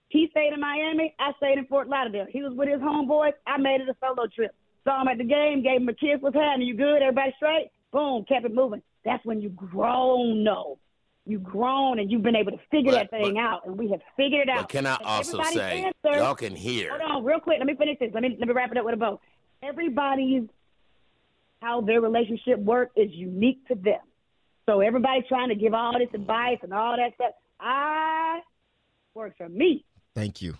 [SPEAKER 10] He stayed in Miami. I stayed in Fort Lauderdale. He was with his homeboys. I made it a solo trip. Saw him at the game, gave him a kiss. What's happening? You good? Everybody straight? Boom, kept it moving. That's when you grown, no. You grown and you've been able to figure
[SPEAKER 2] But-
[SPEAKER 10] that thing out, and we have figured it out.
[SPEAKER 2] But can I
[SPEAKER 10] And
[SPEAKER 2] also say,
[SPEAKER 10] answer-
[SPEAKER 2] y'all can hear.
[SPEAKER 10] Hold on, real quick. Let me finish this. Let me let me wrap it up with a bow. Everybody's how their relationship works is unique to them. So everybody trying to give all this advice and all that stuff. I works for me.
[SPEAKER 3] Thank you.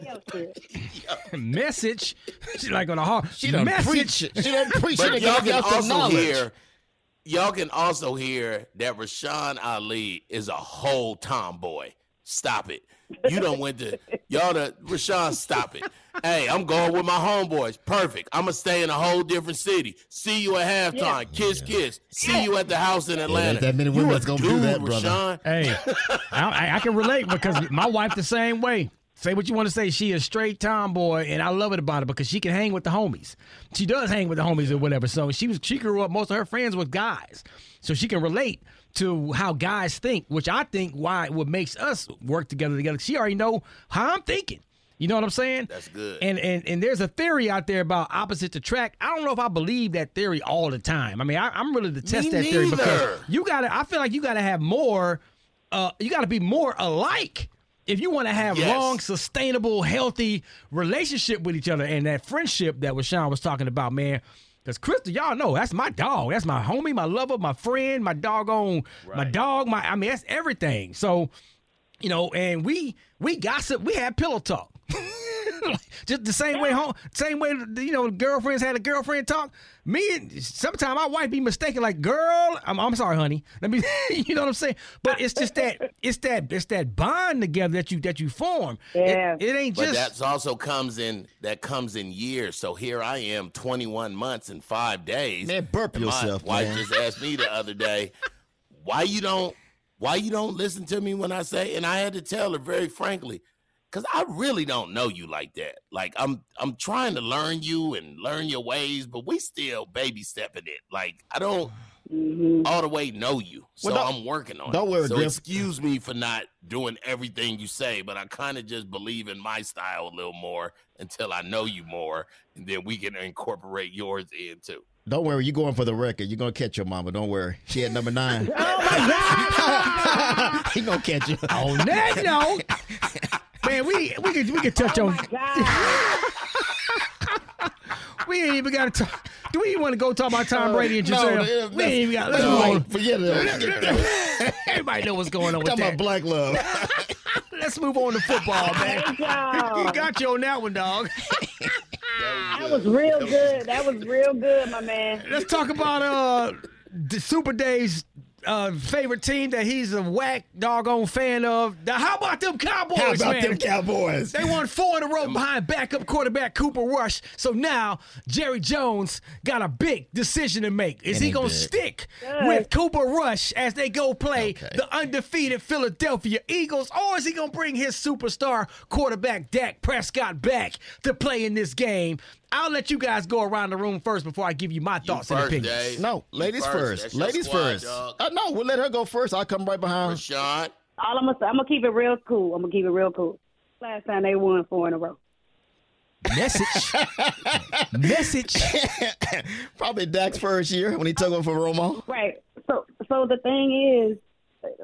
[SPEAKER 1] Message. She like on a hard.
[SPEAKER 3] She done
[SPEAKER 1] message.
[SPEAKER 3] preach it. She done preach
[SPEAKER 2] But y'all
[SPEAKER 3] Y'all
[SPEAKER 2] can also
[SPEAKER 3] knowledge.
[SPEAKER 2] hear, y'all can also hear that Rashan Ali is a whole tomboy. Stop it. You don't went to y'all the Rashan, stop it. Hey, I'm going with my homeboys. Perfect. I'm gonna stay in a whole different city. See you at halftime. Kiss, kiss. See you at the house in Atlanta.
[SPEAKER 3] that many
[SPEAKER 2] You
[SPEAKER 3] women
[SPEAKER 2] a
[SPEAKER 3] that's gonna do that, brother.
[SPEAKER 2] Rashan.
[SPEAKER 1] Hey, I, I- I can relate because my wife the same way. Say what you want to say. She a straight tomboy, and I love it about her because she can hang with the homies. She does hang with the homies or whatever. So she was she grew up. Most of her friends with guys, so she can relate to how guys think, which I think why what makes us work together together. She already know how I'm thinking. You know what I'm saying?
[SPEAKER 2] That's good.
[SPEAKER 1] And and and there's a theory out there about opposite attract. I don't know if I believe that theory all the time. I mean, I, I'm really to test that theory because you gotta. I feel like you gotta have more. Uh, you gotta be more alike if you want to have
[SPEAKER 2] Yes.
[SPEAKER 1] long, sustainable, healthy relationship with each other and that friendship that was Sean was talking about, man. Because Crystal, y'all know that's my dog. That's my homie, my lover, my friend, my doggone, my dog. My, I mean, that's everything. So, you know, and we we gossip. We had pillow talk. Just the same way, home, same way. You know, girlfriends had a girlfriend talk. Me and sometimes my wife be mistaken, like, girl, I'm, I'm sorry, honey. Let me, you know what I'm saying. But it's just that, it's that, it's that bond together that you that you form. It-
[SPEAKER 10] Yeah.
[SPEAKER 1] it, ain't just.
[SPEAKER 2] But
[SPEAKER 1] just.
[SPEAKER 2] that's also comes in that comes in years. So here I am, 21 months and five days.
[SPEAKER 3] Man, burp
[SPEAKER 2] And my
[SPEAKER 3] yourself,
[SPEAKER 2] wife
[SPEAKER 3] man.
[SPEAKER 2] just asked me the other day, why you don't why you don't listen to me when I say and I had to tell her very frankly, because I really don't know you like that. Like I'm I'm trying to learn you and learn your ways, but we still baby stepping it. Like I don't mm-hmm. all the way know you. So
[SPEAKER 3] Well,
[SPEAKER 2] I'm working on
[SPEAKER 3] don't
[SPEAKER 2] it.
[SPEAKER 3] worry,
[SPEAKER 2] so
[SPEAKER 3] Griff.
[SPEAKER 2] excuse me for not doing everything you say, but I kind of just believe in my style a little more until I know you more, and then we can incorporate yours in too.
[SPEAKER 3] Don't worry, you're going for the record. You're gonna catch your mama. Don't worry. She had number nine. oh my god! he gonna catch you.
[SPEAKER 1] on that note, man, we we could we could touch on. we ain't even got to talk. Do we even want to go talk about Tom Brady and
[SPEAKER 3] No,
[SPEAKER 1] Gisele?
[SPEAKER 3] yeah,
[SPEAKER 1] we ain't even got. Let's
[SPEAKER 3] no,
[SPEAKER 1] move on.
[SPEAKER 3] forget it.
[SPEAKER 1] Everybody know what's going on with
[SPEAKER 3] Talking
[SPEAKER 1] that.
[SPEAKER 3] about black love.
[SPEAKER 1] Let's move on to football, man.
[SPEAKER 10] Thank y'all.
[SPEAKER 1] Got you on that one, dog.
[SPEAKER 10] That was real good. That was real good, my man.
[SPEAKER 1] Let's talk about uh the Super Dave's uh, favorite team that he's a whack doggone fan of. Now, how about them Cowboys,
[SPEAKER 3] How about
[SPEAKER 1] man?
[SPEAKER 3] them Cowboys?
[SPEAKER 1] They won four in a row behind backup quarterback Cooper Rush. So now Jerry Jones got a big decision to make. Is
[SPEAKER 3] It
[SPEAKER 1] he going to
[SPEAKER 3] big.
[SPEAKER 1] stick
[SPEAKER 10] Good.
[SPEAKER 1] with Cooper Rush as they go play
[SPEAKER 3] Okay.
[SPEAKER 1] the undefeated Philadelphia Eagles, or is he going to bring his superstar quarterback Dak Prescott back to play in this game? I'll let you guys go around the room first before I give you my
[SPEAKER 2] You
[SPEAKER 1] thoughts and opinions.
[SPEAKER 2] Dave.
[SPEAKER 3] No,
[SPEAKER 2] You
[SPEAKER 3] ladies first.
[SPEAKER 2] That's
[SPEAKER 3] Ladies
[SPEAKER 2] squad,
[SPEAKER 3] first. Uh, no, we'll let her go first. I'll come right behind.
[SPEAKER 2] Rashan,
[SPEAKER 10] All I'm gonna say, I'm gonna keep it real cool. I'm gonna keep it real cool. Last time they won four in a row.
[SPEAKER 1] Message. Message.
[SPEAKER 3] Probably Dak's first year when he took over for Romo.
[SPEAKER 10] Right. So so the thing is,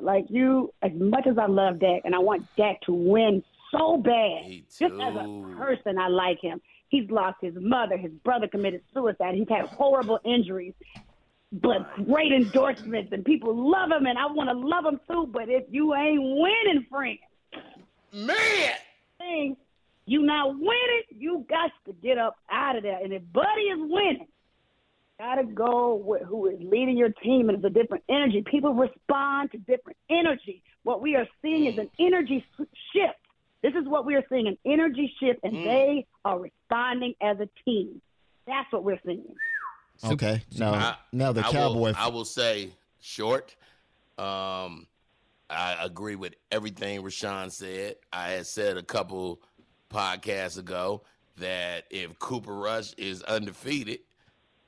[SPEAKER 10] like you, as much as I love Dak and I want Dak to win so bad,
[SPEAKER 2] Me
[SPEAKER 10] just as a person, I like him. He's lost his mother. His brother committed suicide. He's had horrible injuries, but great endorsements, and people love him, and I want to love him too. But if you ain't winning, friend,
[SPEAKER 2] man.
[SPEAKER 10] thing, you not winning, you got to get up out of there. And if Buddy is winning, gotta go with who is leading your team and it's a different energy. People respond to different energy. What we are seeing is an energy shift. This is what we are seeing an energy shift, and mm. they are responding as a team. That's what we're seeing.
[SPEAKER 3] Okay. Now,
[SPEAKER 2] I-
[SPEAKER 3] now the
[SPEAKER 2] I
[SPEAKER 3] Cowboy.
[SPEAKER 2] Will, I will say short. Um, I agree with everything Rashan said. I had said a couple podcasts ago that if Cooper Rush is undefeated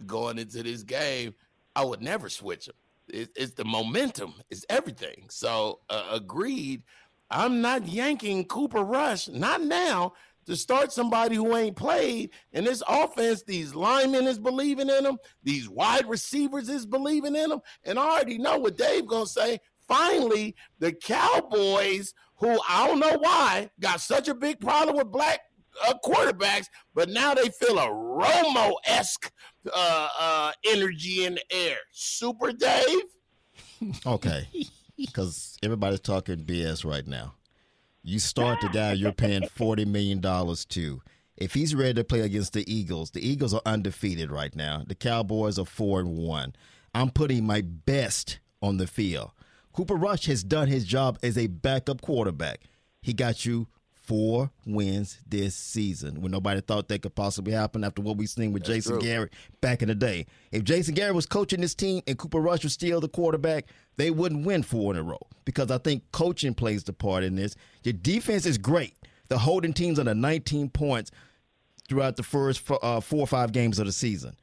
[SPEAKER 2] going into this game, I would never switch him. It, it's the momentum, it's everything. So, uh, agreed. I'm not yanking Cooper Rush, not now, to start somebody who ain't played. And this offense, these linemen is believing in them, these wide receivers is believing in them. And I already know what Dave gonna say. Finally, the Cowboys, who I don't know why, got such a big problem with black uh, quarterbacks, but now they feel a Romo esque uh, uh, energy in the air. Super Dave.
[SPEAKER 3] Okay, because everybody's talking BS right now. You start the guy you're paying forty million dollars to. If he's ready to play against the Eagles, the Eagles are undefeated right now. The Cowboys are four and one. I'm putting my best on the field. Cooper Rush has done his job as a backup quarterback. He got you four wins this season when nobody thought that could possibly happen after what we've seen with
[SPEAKER 2] That's
[SPEAKER 3] Jason
[SPEAKER 2] true.
[SPEAKER 3] Garrett back in the day. If Jason Garrett was coaching this team and Cooper Rush was still the quarterback, they wouldn't win four in a row because I think coaching plays the part in this. Your defense is great. The holding teams under 19 points throughout the first uh, four or five games of the season.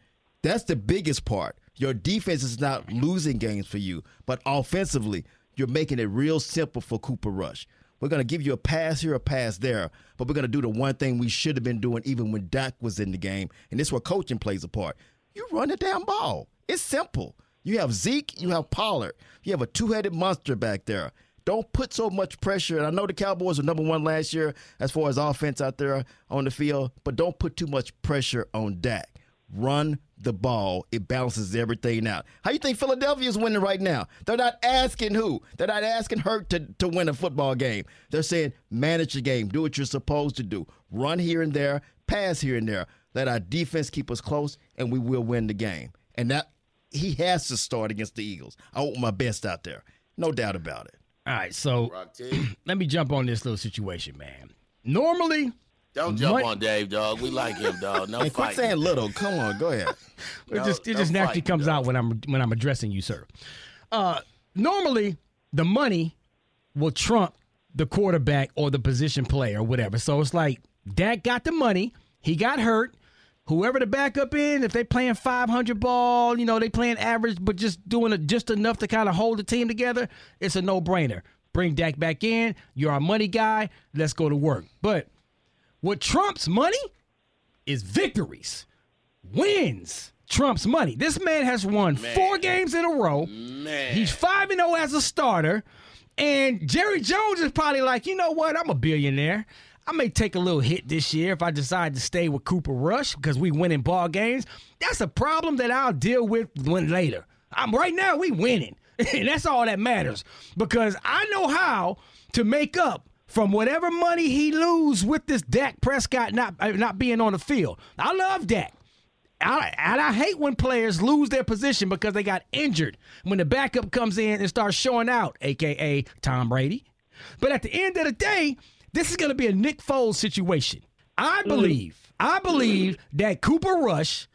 [SPEAKER 3] That's the biggest part. Your defense is not losing games for you, but offensively, you're making it real simple for Cooper Rush. We're going to give you a pass here, a pass there, but we're going to do the one thing we should have been doing even when Dak was in the game, and this is where coaching plays a part. You run the damn ball. It's simple. You have Zeke, you have Pollard, you have a two-headed monster back there. Don't put so much pressure. And I know the Cowboys were number one last year as far as offense out there on the field, but don't put too much pressure on Dak. Run the ball. It balances everything out. How you think Philadelphia is winning right now? They're not asking who. They're not asking Hurt to, to win a football game. They're saying manage the game. Do what you're supposed to do. Run here and there. Pass here and there. Let our defense keep us close, and we will win the game. And that he has to start against the Eagles. I want my best out there. No doubt about it.
[SPEAKER 1] All right, so let me jump on this little situation, man. Normally,
[SPEAKER 2] Don't jump
[SPEAKER 1] Mon-
[SPEAKER 2] on Dave, dog. We like him, dog. No
[SPEAKER 3] Hey, quit saying little. Come on, go ahead.
[SPEAKER 1] It
[SPEAKER 2] No-
[SPEAKER 1] just it
[SPEAKER 2] no
[SPEAKER 1] just naturally comes
[SPEAKER 2] dog.
[SPEAKER 1] out when I'm when I'm addressing you, sir. Uh, normally, the money will trump the quarterback or the position player or whatever. So it's like Dak got the money, he got hurt. Whoever the backup in, if they playing 500 ball, you know they playing average, but just doing it just enough to kind of hold the team together, it's a no brainer. Bring Dak back in. You're our money guy. Let's go to work. But what trumps money is victories wins Trump's money. This man has won four games in a row.
[SPEAKER 2] Man.
[SPEAKER 1] He's 5 and 0 as a starter. And Jerry Jones is probably like, you know what? I'm a billionaire. I may take a little hit this year if I decide to stay with Cooper Rush because we winning ball games. That's a problem that I'll deal with when later. I'm right now we winning. and that's all that matters because I know how to make up from whatever money he lose with this Dak Prescott not uh, not being on the field. I love Dak. I, and I hate when players lose their position because they got injured. When the backup comes in and starts showing out, aka Tom Brady. But at the end of the day, this is going to be a Nick Foles situation. I believe, I believe that Cooper Rush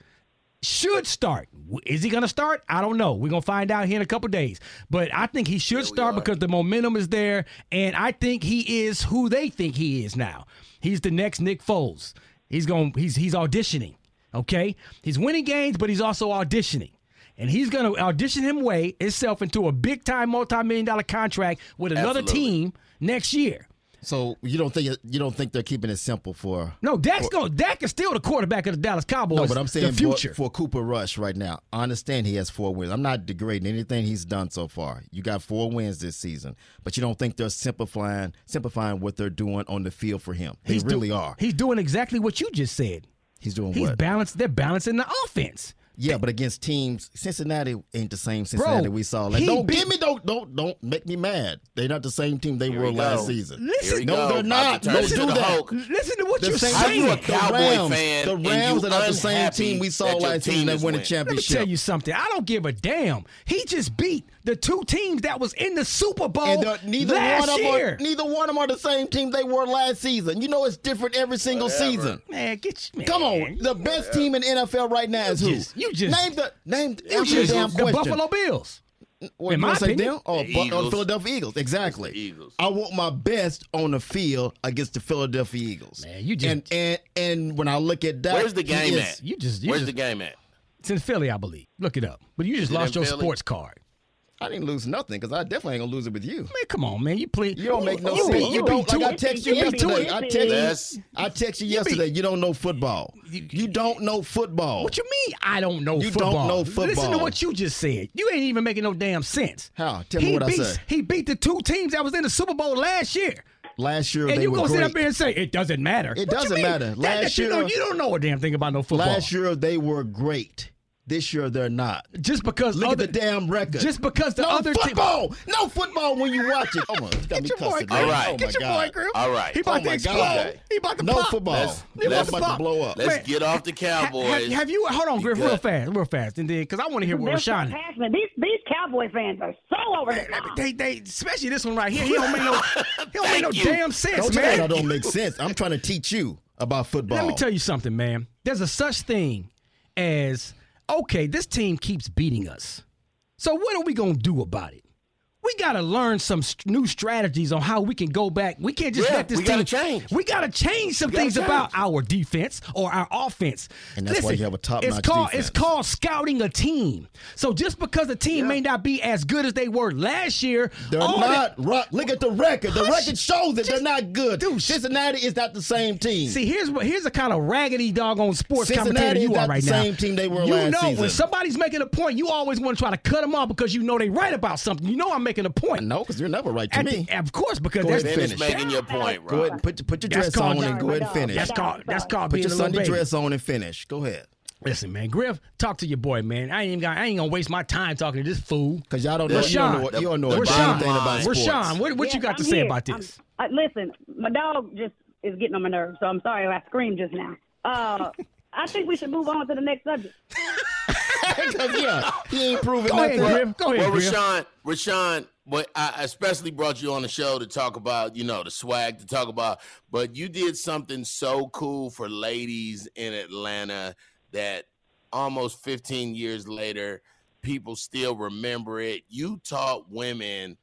[SPEAKER 1] should start. Is he going to start? I don't know. We're going to find out here in a couple days. But I think he should start because the momentum is there. And I think he is who they think he is now. He's the next Nick Foles. He's going he's he's auditioning. Okay? He's winning games, but he's also auditioning. And he's going to audition him way himself into a big time multi-million dollar contract with another
[SPEAKER 2] Absolutely.
[SPEAKER 1] team next year.
[SPEAKER 3] So you don't think you don't think they're keeping it simple for
[SPEAKER 1] No, Dak's going Dak is still the quarterback of the Dallas Cowboys.
[SPEAKER 3] No, but I'm saying
[SPEAKER 1] the future.
[SPEAKER 3] For, for Cooper Rush right now. I understand he has four wins. I'm not degrading anything he's done so far. You got four wins this season, but you don't think they're simplifying simplifying what they're doing on the field for him. They
[SPEAKER 1] He's do-
[SPEAKER 3] really are.
[SPEAKER 1] He's doing exactly what you just said.
[SPEAKER 3] He's doing
[SPEAKER 1] He's
[SPEAKER 3] what?
[SPEAKER 1] balanced. They're balancing the offense.
[SPEAKER 3] Yeah, but against teams, Cincinnati ain't the same Cincinnati we saw. Like,
[SPEAKER 1] he
[SPEAKER 3] don't
[SPEAKER 1] beat-
[SPEAKER 3] give me don't don't don't make me mad. They're not the same team they were
[SPEAKER 2] we
[SPEAKER 3] last
[SPEAKER 2] go.
[SPEAKER 3] season.
[SPEAKER 1] Listen-
[SPEAKER 3] no,
[SPEAKER 2] go.
[SPEAKER 3] they're not. Don't
[SPEAKER 2] into
[SPEAKER 3] do
[SPEAKER 2] the
[SPEAKER 3] that.
[SPEAKER 2] Hulk.
[SPEAKER 1] Listen to what
[SPEAKER 3] The
[SPEAKER 1] you're
[SPEAKER 3] same-
[SPEAKER 2] How you a
[SPEAKER 1] saying.
[SPEAKER 2] Cowboy
[SPEAKER 3] the Rams,
[SPEAKER 2] fan
[SPEAKER 3] the Rams are not the same team we saw
[SPEAKER 2] your
[SPEAKER 3] last season
[SPEAKER 2] team
[SPEAKER 3] that
[SPEAKER 2] is
[SPEAKER 3] won the
[SPEAKER 2] winning?
[SPEAKER 1] Let me
[SPEAKER 3] championship.
[SPEAKER 1] tell you something. I don't give a damn. He just beat the two teams that was in the Super Bowl
[SPEAKER 3] And they're- neither
[SPEAKER 1] last
[SPEAKER 3] one of them
[SPEAKER 1] year.
[SPEAKER 3] are, neither one of them are the same team they were last season. You know it's different every single
[SPEAKER 2] Whatever.
[SPEAKER 3] season.
[SPEAKER 1] man, get you, man.
[SPEAKER 3] Come on, the best team in NFL right now is who?
[SPEAKER 1] just- you just-
[SPEAKER 3] name the name.
[SPEAKER 1] You
[SPEAKER 3] answer the
[SPEAKER 1] just-
[SPEAKER 3] damn
[SPEAKER 1] the
[SPEAKER 3] question.
[SPEAKER 1] Buffalo Bills.
[SPEAKER 3] What,
[SPEAKER 1] In
[SPEAKER 3] you
[SPEAKER 1] my
[SPEAKER 3] say
[SPEAKER 1] opinion.
[SPEAKER 3] them? Oh,
[SPEAKER 2] The
[SPEAKER 3] but, oh, uh,
[SPEAKER 2] Eagles.
[SPEAKER 3] Philadelphia Eagles. Exactly.
[SPEAKER 2] The Eagles.
[SPEAKER 3] I want my best on the field against the Philadelphia Eagles.
[SPEAKER 1] Man, you just-
[SPEAKER 3] and and and when I look at that,
[SPEAKER 2] Where's the game
[SPEAKER 3] is-
[SPEAKER 2] at?
[SPEAKER 1] You just you
[SPEAKER 2] Where's
[SPEAKER 1] just,
[SPEAKER 2] the game at?
[SPEAKER 1] It's in Philly, I believe. Look it up. But you just lost your
[SPEAKER 2] Philly?
[SPEAKER 1] sports card.
[SPEAKER 3] I didn't lose nothing because I definitely ain't gonna lose it with you.
[SPEAKER 1] Man, come on, man. You play.
[SPEAKER 3] You don't make no
[SPEAKER 1] you
[SPEAKER 3] sense.
[SPEAKER 1] be-
[SPEAKER 3] You don't like I texted you
[SPEAKER 1] you
[SPEAKER 3] yesterday. I texted
[SPEAKER 2] Yes.
[SPEAKER 3] you. I texted you yesterday. You don't know football. You don't know football.
[SPEAKER 1] What you mean? I don't know football?
[SPEAKER 3] You don't know football.
[SPEAKER 1] Listen to what you just said. You ain't even making no damn sense.
[SPEAKER 3] How? Tell me
[SPEAKER 1] he
[SPEAKER 3] what I
[SPEAKER 1] beat,
[SPEAKER 3] said.
[SPEAKER 1] He beat the two teams that was in the Super Bowl last year.
[SPEAKER 3] Last year
[SPEAKER 1] and you
[SPEAKER 3] were
[SPEAKER 1] gonna sit up there and say it doesn't matter?
[SPEAKER 3] It
[SPEAKER 1] What
[SPEAKER 3] doesn't
[SPEAKER 1] mean?
[SPEAKER 3] matter. Last
[SPEAKER 1] that you,
[SPEAKER 3] year-
[SPEAKER 1] don't, you don't know a damn thing about no football.
[SPEAKER 3] Last year they were great. This year they're not.
[SPEAKER 1] just because
[SPEAKER 3] Look
[SPEAKER 1] other,
[SPEAKER 3] at the damn record.
[SPEAKER 1] just because the
[SPEAKER 3] no
[SPEAKER 1] other team-
[SPEAKER 3] football. no football when you watch it. Come on, you got me oh
[SPEAKER 1] Get your boy
[SPEAKER 3] cussing.
[SPEAKER 1] Griff.
[SPEAKER 2] All right.
[SPEAKER 3] Oh
[SPEAKER 1] Get your
[SPEAKER 3] God.
[SPEAKER 1] boy Griff.
[SPEAKER 2] All right.
[SPEAKER 1] He about
[SPEAKER 3] Oh
[SPEAKER 1] to explode.
[SPEAKER 3] God.
[SPEAKER 1] He about to
[SPEAKER 3] No
[SPEAKER 1] pop.
[SPEAKER 3] football.
[SPEAKER 2] Let's-
[SPEAKER 3] They're
[SPEAKER 2] let's-
[SPEAKER 3] about to blow up.
[SPEAKER 2] Let's
[SPEAKER 1] Man,
[SPEAKER 2] get off the
[SPEAKER 1] Ha-
[SPEAKER 2] Cowboys.
[SPEAKER 1] Have, have you hold on,
[SPEAKER 2] Be
[SPEAKER 1] Griff, real fast, real fast, and then because I want to hear what
[SPEAKER 10] They're so Rashan. These these Cowboy fans are so over the top.
[SPEAKER 1] They, they, especially this one right here. He don't make no, he don't make no
[SPEAKER 2] you.
[SPEAKER 1] damn sense,
[SPEAKER 3] Don't
[SPEAKER 1] man.
[SPEAKER 3] that don't make sense. I'm trying to teach you about football.
[SPEAKER 1] Let me tell you something, man. There's a such thing as okay, this team keeps beating us. So what are we gonna do about it? We gotta learn some st- new strategies on how we can go back. We can't just
[SPEAKER 2] Yeah,
[SPEAKER 1] let this
[SPEAKER 2] we
[SPEAKER 1] team
[SPEAKER 2] gotta change.
[SPEAKER 1] We gotta change some things
[SPEAKER 2] change.
[SPEAKER 1] about our defense or our offense.
[SPEAKER 3] And that's why you have a top-notch
[SPEAKER 1] it's called,
[SPEAKER 3] defense.
[SPEAKER 1] It's called scouting a team. So just because the team may not be as good as they were last year,
[SPEAKER 3] They're not.
[SPEAKER 1] that-
[SPEAKER 3] Rock, look at the record. The
[SPEAKER 1] Hush.
[SPEAKER 3] record shows that they're not good.
[SPEAKER 1] Dude,
[SPEAKER 3] Cincinnati is not the same team.
[SPEAKER 1] See, here's what here's a kind of raggedy doggone sports
[SPEAKER 3] Cincinnati
[SPEAKER 1] commentator you are right
[SPEAKER 3] the
[SPEAKER 1] now.
[SPEAKER 3] same team they were
[SPEAKER 1] you know, when somebody's making a point, you always want to try to cut them off because you know they right about something. You know I'm making a point.
[SPEAKER 3] no, because you're never right to
[SPEAKER 1] At
[SPEAKER 3] me.
[SPEAKER 1] the- of course, because
[SPEAKER 3] Go
[SPEAKER 1] that's
[SPEAKER 3] ahead,
[SPEAKER 2] Finish
[SPEAKER 3] finish.
[SPEAKER 2] making your point,
[SPEAKER 3] Go ahead put, put your
[SPEAKER 1] That's
[SPEAKER 3] dress on and go ahead and finish.
[SPEAKER 1] that's called that's called
[SPEAKER 3] Put
[SPEAKER 1] being
[SPEAKER 3] your
[SPEAKER 1] a little
[SPEAKER 3] Sunday
[SPEAKER 1] baby.
[SPEAKER 3] dress on and finish. Go ahead.
[SPEAKER 1] Listen, man, Griff, talk to your boy, man. I ain't even got, I ain't gonna waste my time talking to this fool.
[SPEAKER 3] Because y'all don't know, you don't know, what- you don't know a
[SPEAKER 1] Rashan,
[SPEAKER 3] damn thing about sports.
[SPEAKER 1] Rashan, what, what you got to
[SPEAKER 10] I'm
[SPEAKER 1] say
[SPEAKER 10] here.
[SPEAKER 1] about this?
[SPEAKER 10] uh, listen, my dog just is getting on my nerves, so I'm sorry if I screamed just now. Uh, I think we should move on to the next subject.
[SPEAKER 3] Because, yeah, he ain't proving
[SPEAKER 1] Go ahead,
[SPEAKER 3] nothing.
[SPEAKER 1] Griff. Go ahead,
[SPEAKER 2] Well,
[SPEAKER 1] Griff.
[SPEAKER 2] Rashan, Rashan, but I especially brought you on the show to talk about, you know, the SWAC to talk about. But you did something so cool for ladies in Atlanta that almost 15 years later, people still remember it. You taught women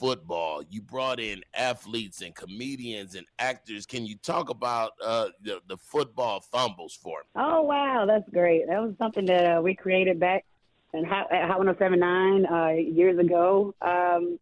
[SPEAKER 2] football. You brought in athletes and comedians and actors. Can you talk about uh, the, the football fumbles for me?
[SPEAKER 10] Oh wow, that's great. That was something that uh, we created back in Hot, at Hot 1079 uh, years ago. Um,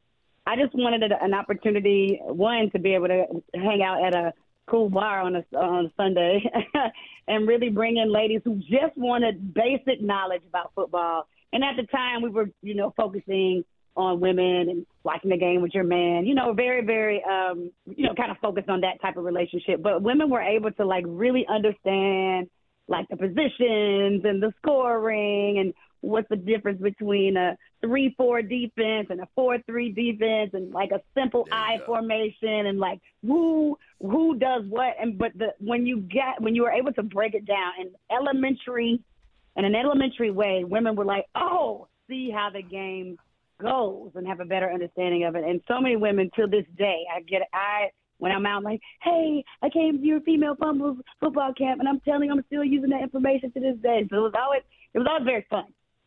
[SPEAKER 10] I just wanted an opportunity, one, to be able to hang out at a cool bar on a on a Sunday, and really bring in ladies who just wanted basic knowledge about football. And at the time, we were, you know, focusing on women and watching the game with your man. You know, very, very, um, you know, kind of focused on that type of relationship. But women were able to like really understand like the positions and the scoring and what's the difference between a three four defense and a four three defense and like a simple
[SPEAKER 2] There
[SPEAKER 10] I
[SPEAKER 2] go.
[SPEAKER 10] formation and like who who does what and but the when you get when you were able to break it down in elementary in an elementary way, women were like, Oh, see how the game goes and have a better understanding of it. And so many women till this day, I get I when I'm out like, hey, I came to your female fumbles football camp, and I'm telling you, I'm still using that information to this day. So it was always it was always very fun.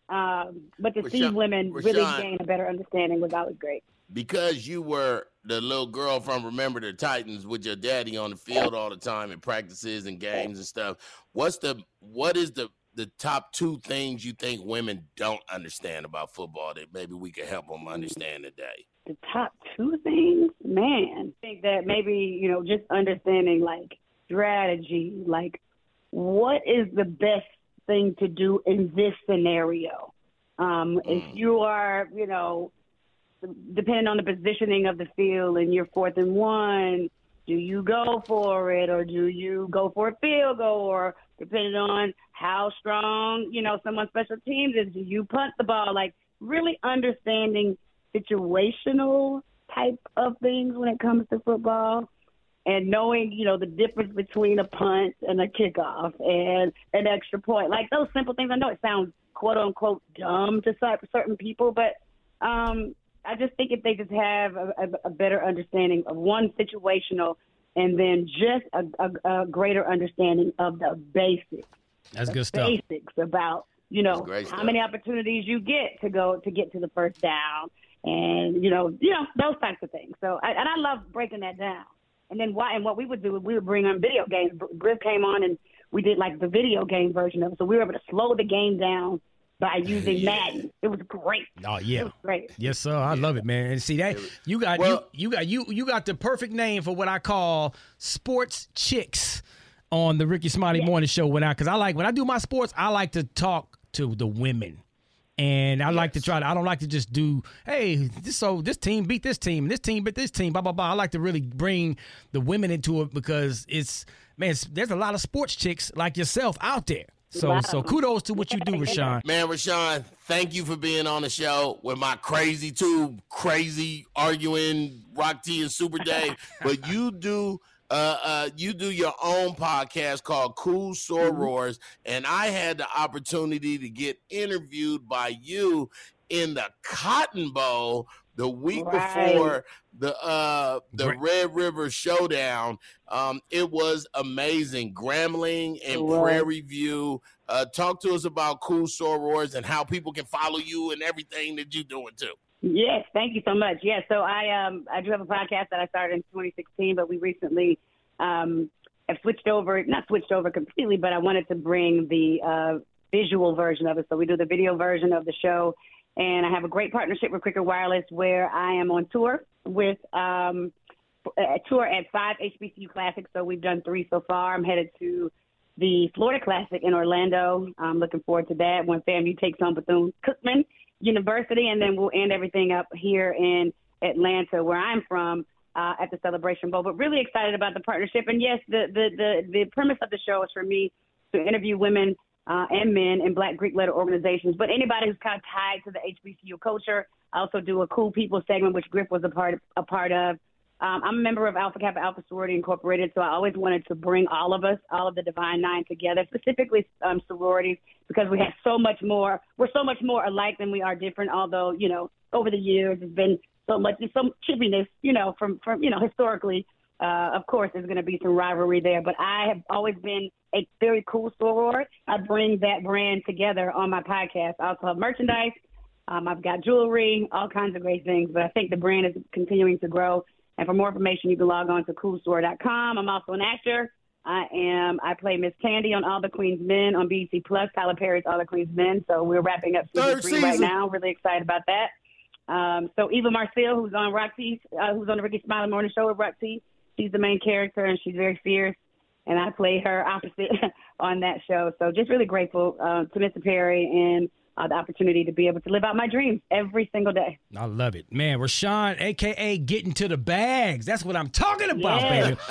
[SPEAKER 10] Um, but to see
[SPEAKER 2] Rashan-
[SPEAKER 10] women really
[SPEAKER 2] Rashan.
[SPEAKER 10] gain a better understanding was always great.
[SPEAKER 2] because you were the little girl from Remember the Titans with your daddy on the field all the time in practices and games and stuff. What's the what is the the top two things you think women don't understand about football that maybe we could help them understand today?
[SPEAKER 10] the top two things, man, I think that maybe, you know, just understanding like strategy, like what is the best thing to do in this scenario? Um, if you are, you know, depending on the positioning of the field and you're fourth and one, do you go for it or do you go for a field goal or depending on how strong, you know, someone's special teams is, do you punt the ball? Like really understanding situational type of things when it comes to football and knowing, you know, the difference between a punt and a kickoff and an extra point. Like those simple things. I know it sounds quote unquote dumb to certain people, but um, I just think if they just have a, a, better understanding of one situational and then just a, a, a greater understanding of the basics,
[SPEAKER 1] That's
[SPEAKER 10] the
[SPEAKER 1] good stuff.
[SPEAKER 10] basics about you know how
[SPEAKER 2] stuff.
[SPEAKER 10] many opportunities you get to go to get to the first down, and you know you know those types of things. So I, and I love breaking that down. And then why? And what we would do, we would bring on video games. Griff came on and we did like the video game version of it. So we were able to slow the game down by using Madden. It was great.
[SPEAKER 1] Oh
[SPEAKER 10] It
[SPEAKER 1] yeah.
[SPEAKER 10] was great.
[SPEAKER 1] Yes, sir. I love it, man. And see that you got
[SPEAKER 2] Well-
[SPEAKER 1] you you got you you got the perfect name for what I call sports chicks on the Rickey Smiley Morning Show. When I because I like when I do my sports, I like to talk to the women. And I like to try to. I don't like to just do. Hey, this so this team beat this team. This team beat this team. Blah blah blah. I like to really bring the women into it because it's man. It's, there's a lot of sports chicks like yourself out there. So
[SPEAKER 10] Wow.
[SPEAKER 1] so kudos to what you do, Rashan.
[SPEAKER 2] Man, Rashan, thank you for being on the show with my crazy two crazy arguing Rock T and Super Dave. but you do uh, uh, you do your own podcast called Cool Sorors, and I had the opportunity to get interviewed by you in the Cotton Bowl the week
[SPEAKER 10] Right.
[SPEAKER 2] before the uh the
[SPEAKER 1] Great.
[SPEAKER 2] Red River Showdown. Um, it was amazing. Grambling and
[SPEAKER 10] It was.
[SPEAKER 2] Prairie View. Uh, talk to us about Cool Sorors and how people can follow you and everything that you're doing too.
[SPEAKER 10] Yes, thank you so much. Yes, so I um I do have a podcast that I started in 2016, but we recently um have switched over, not switched over completely, but I wanted to bring the uh, visual version of it. So we do the video version of the show, and I have a great partnership with Cricket Wireless where I am on tour with um a tour at five HBCU classics. So we've done three so far. I'm headed to the Florida Classic in Orlando. I'm looking forward to that when FAMU takes on Bethune Cookman University, and then we'll end everything up here in Atlanta, where I'm from, uh, at the Celebration Bowl. But really excited about the partnership. And yes, the the the, the premise of the show is for me to interview women uh, and men in Black Greek letter organizations, but anybody who's kind of tied to the HBCU culture. I also do a cool people segment, which Griff was a part a part of. Um, I'm a member of Alpha Kappa Alpha Sorority Incorporated, so I always wanted to bring all of us, all of the Divine Nine together, specifically um, sororities, because we have so much more. We're so much more alike than we are different. Although you know, over the years, there's been so much, some chippiness, you know, from from you know historically. Uh, of course, there's going to be some rivalry there, but I have always been a very cool soror. I bring that brand together on my podcast. I also have merchandise. Um, I've got jewelry, all kinds of great things, but I think the brand is continuing to grow. And for more information, you can log on to coolstore.com. I'm also an actor. I am. I play Miss Candy on All the Queen's Men on BET Plus. Tyler Perry's All the Queen's Men. So we're wrapping up season
[SPEAKER 2] Third
[SPEAKER 10] three right now. Really excited about that. Um, so Eva Marcille, who's on Roxy, uh, who's on the Rickey Smiley Morning Show with Roxy, she's the main character and she's very fierce. And I play her opposite on that show. So just really grateful uh, to Mr. Perry and uh, the opportunity to be able to live out my dreams every single day.
[SPEAKER 1] I love it, man. Rashan, aka getting to the bags. That's what I'm talking about,
[SPEAKER 10] Yeah.
[SPEAKER 1] baby.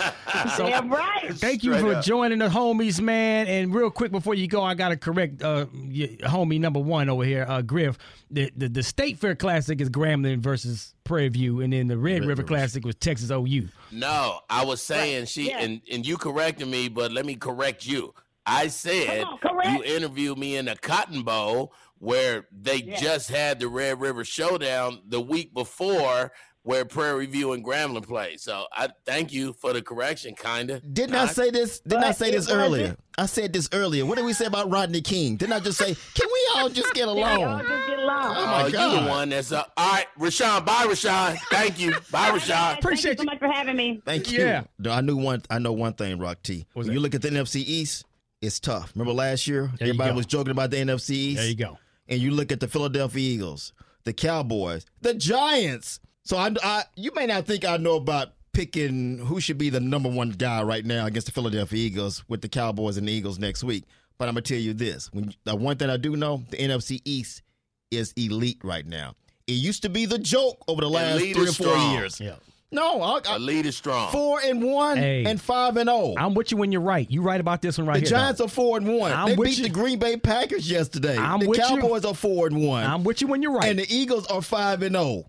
[SPEAKER 1] So,
[SPEAKER 10] yeah, right.
[SPEAKER 1] Thank you
[SPEAKER 2] Straight
[SPEAKER 1] for
[SPEAKER 2] up.
[SPEAKER 1] joining the homies, man. And real quick before you go, I gotta correct uh, y- homie number one over here, uh, Griff. The, the the State Fair Classic is Grambling versus Prairie View, and then the Red, River Classic was Texas OU.
[SPEAKER 2] No, I was saying she
[SPEAKER 10] Yeah.
[SPEAKER 2] and and you corrected me, but let me correct you. I said
[SPEAKER 10] on,
[SPEAKER 2] you interviewed me in the Cotton Bowl where they
[SPEAKER 10] Yeah.
[SPEAKER 2] just had the Red River Showdown the week before where Prairie View and Grambling played. So I thank you for the correction, kinda.
[SPEAKER 3] Didn't I
[SPEAKER 2] Not-
[SPEAKER 3] say this? Didn't I say this
[SPEAKER 10] wasn't-
[SPEAKER 3] earlier? I said this earlier. What did we say about Rodney King? Didn't I just say, can we all just get along?
[SPEAKER 10] just get along.
[SPEAKER 3] Oh, my
[SPEAKER 2] Oh, you
[SPEAKER 3] God.
[SPEAKER 2] the one that's up. All right, Rashan. Bye, Rashan. Thank you. Bye, Rashan.
[SPEAKER 1] Appreciate
[SPEAKER 10] Thank you so much for having me.
[SPEAKER 3] Thank you.
[SPEAKER 1] Yeah.
[SPEAKER 3] I knew one. I know one thing, Rock T. When you look at the NFC East, it's tough. Remember last year,
[SPEAKER 1] There
[SPEAKER 3] everybody was joking about the NFC East.
[SPEAKER 1] There you go.
[SPEAKER 3] And you look at the Philadelphia Eagles, the Cowboys, the Giants. So I, I, you may not think I know about picking who should be the number one guy right now against the Philadelphia Eagles with the Cowboys and the Eagles next week. But I'm gonna tell you this: when the one thing I do know, the NFC East is elite right now. It used to be the joke over the last
[SPEAKER 2] Elite
[SPEAKER 3] three or four
[SPEAKER 2] strong.
[SPEAKER 3] years.
[SPEAKER 1] Yeah.
[SPEAKER 3] No, I, I,
[SPEAKER 2] The lead is strong.
[SPEAKER 3] four and one
[SPEAKER 1] Hey.
[SPEAKER 3] and five and zero.
[SPEAKER 1] I'm with you when you're right. You're right about this one right
[SPEAKER 3] The
[SPEAKER 1] here.
[SPEAKER 3] The Giants
[SPEAKER 1] dog.
[SPEAKER 3] are four and one.
[SPEAKER 1] I'm
[SPEAKER 3] they
[SPEAKER 1] with
[SPEAKER 3] beat
[SPEAKER 1] you.
[SPEAKER 3] the Green Bay Packers yesterday.
[SPEAKER 1] I'm
[SPEAKER 3] the
[SPEAKER 1] with you.
[SPEAKER 3] Cowboys are four and one,
[SPEAKER 1] I'm with you when you're right.
[SPEAKER 3] and the Eagles are five and zero.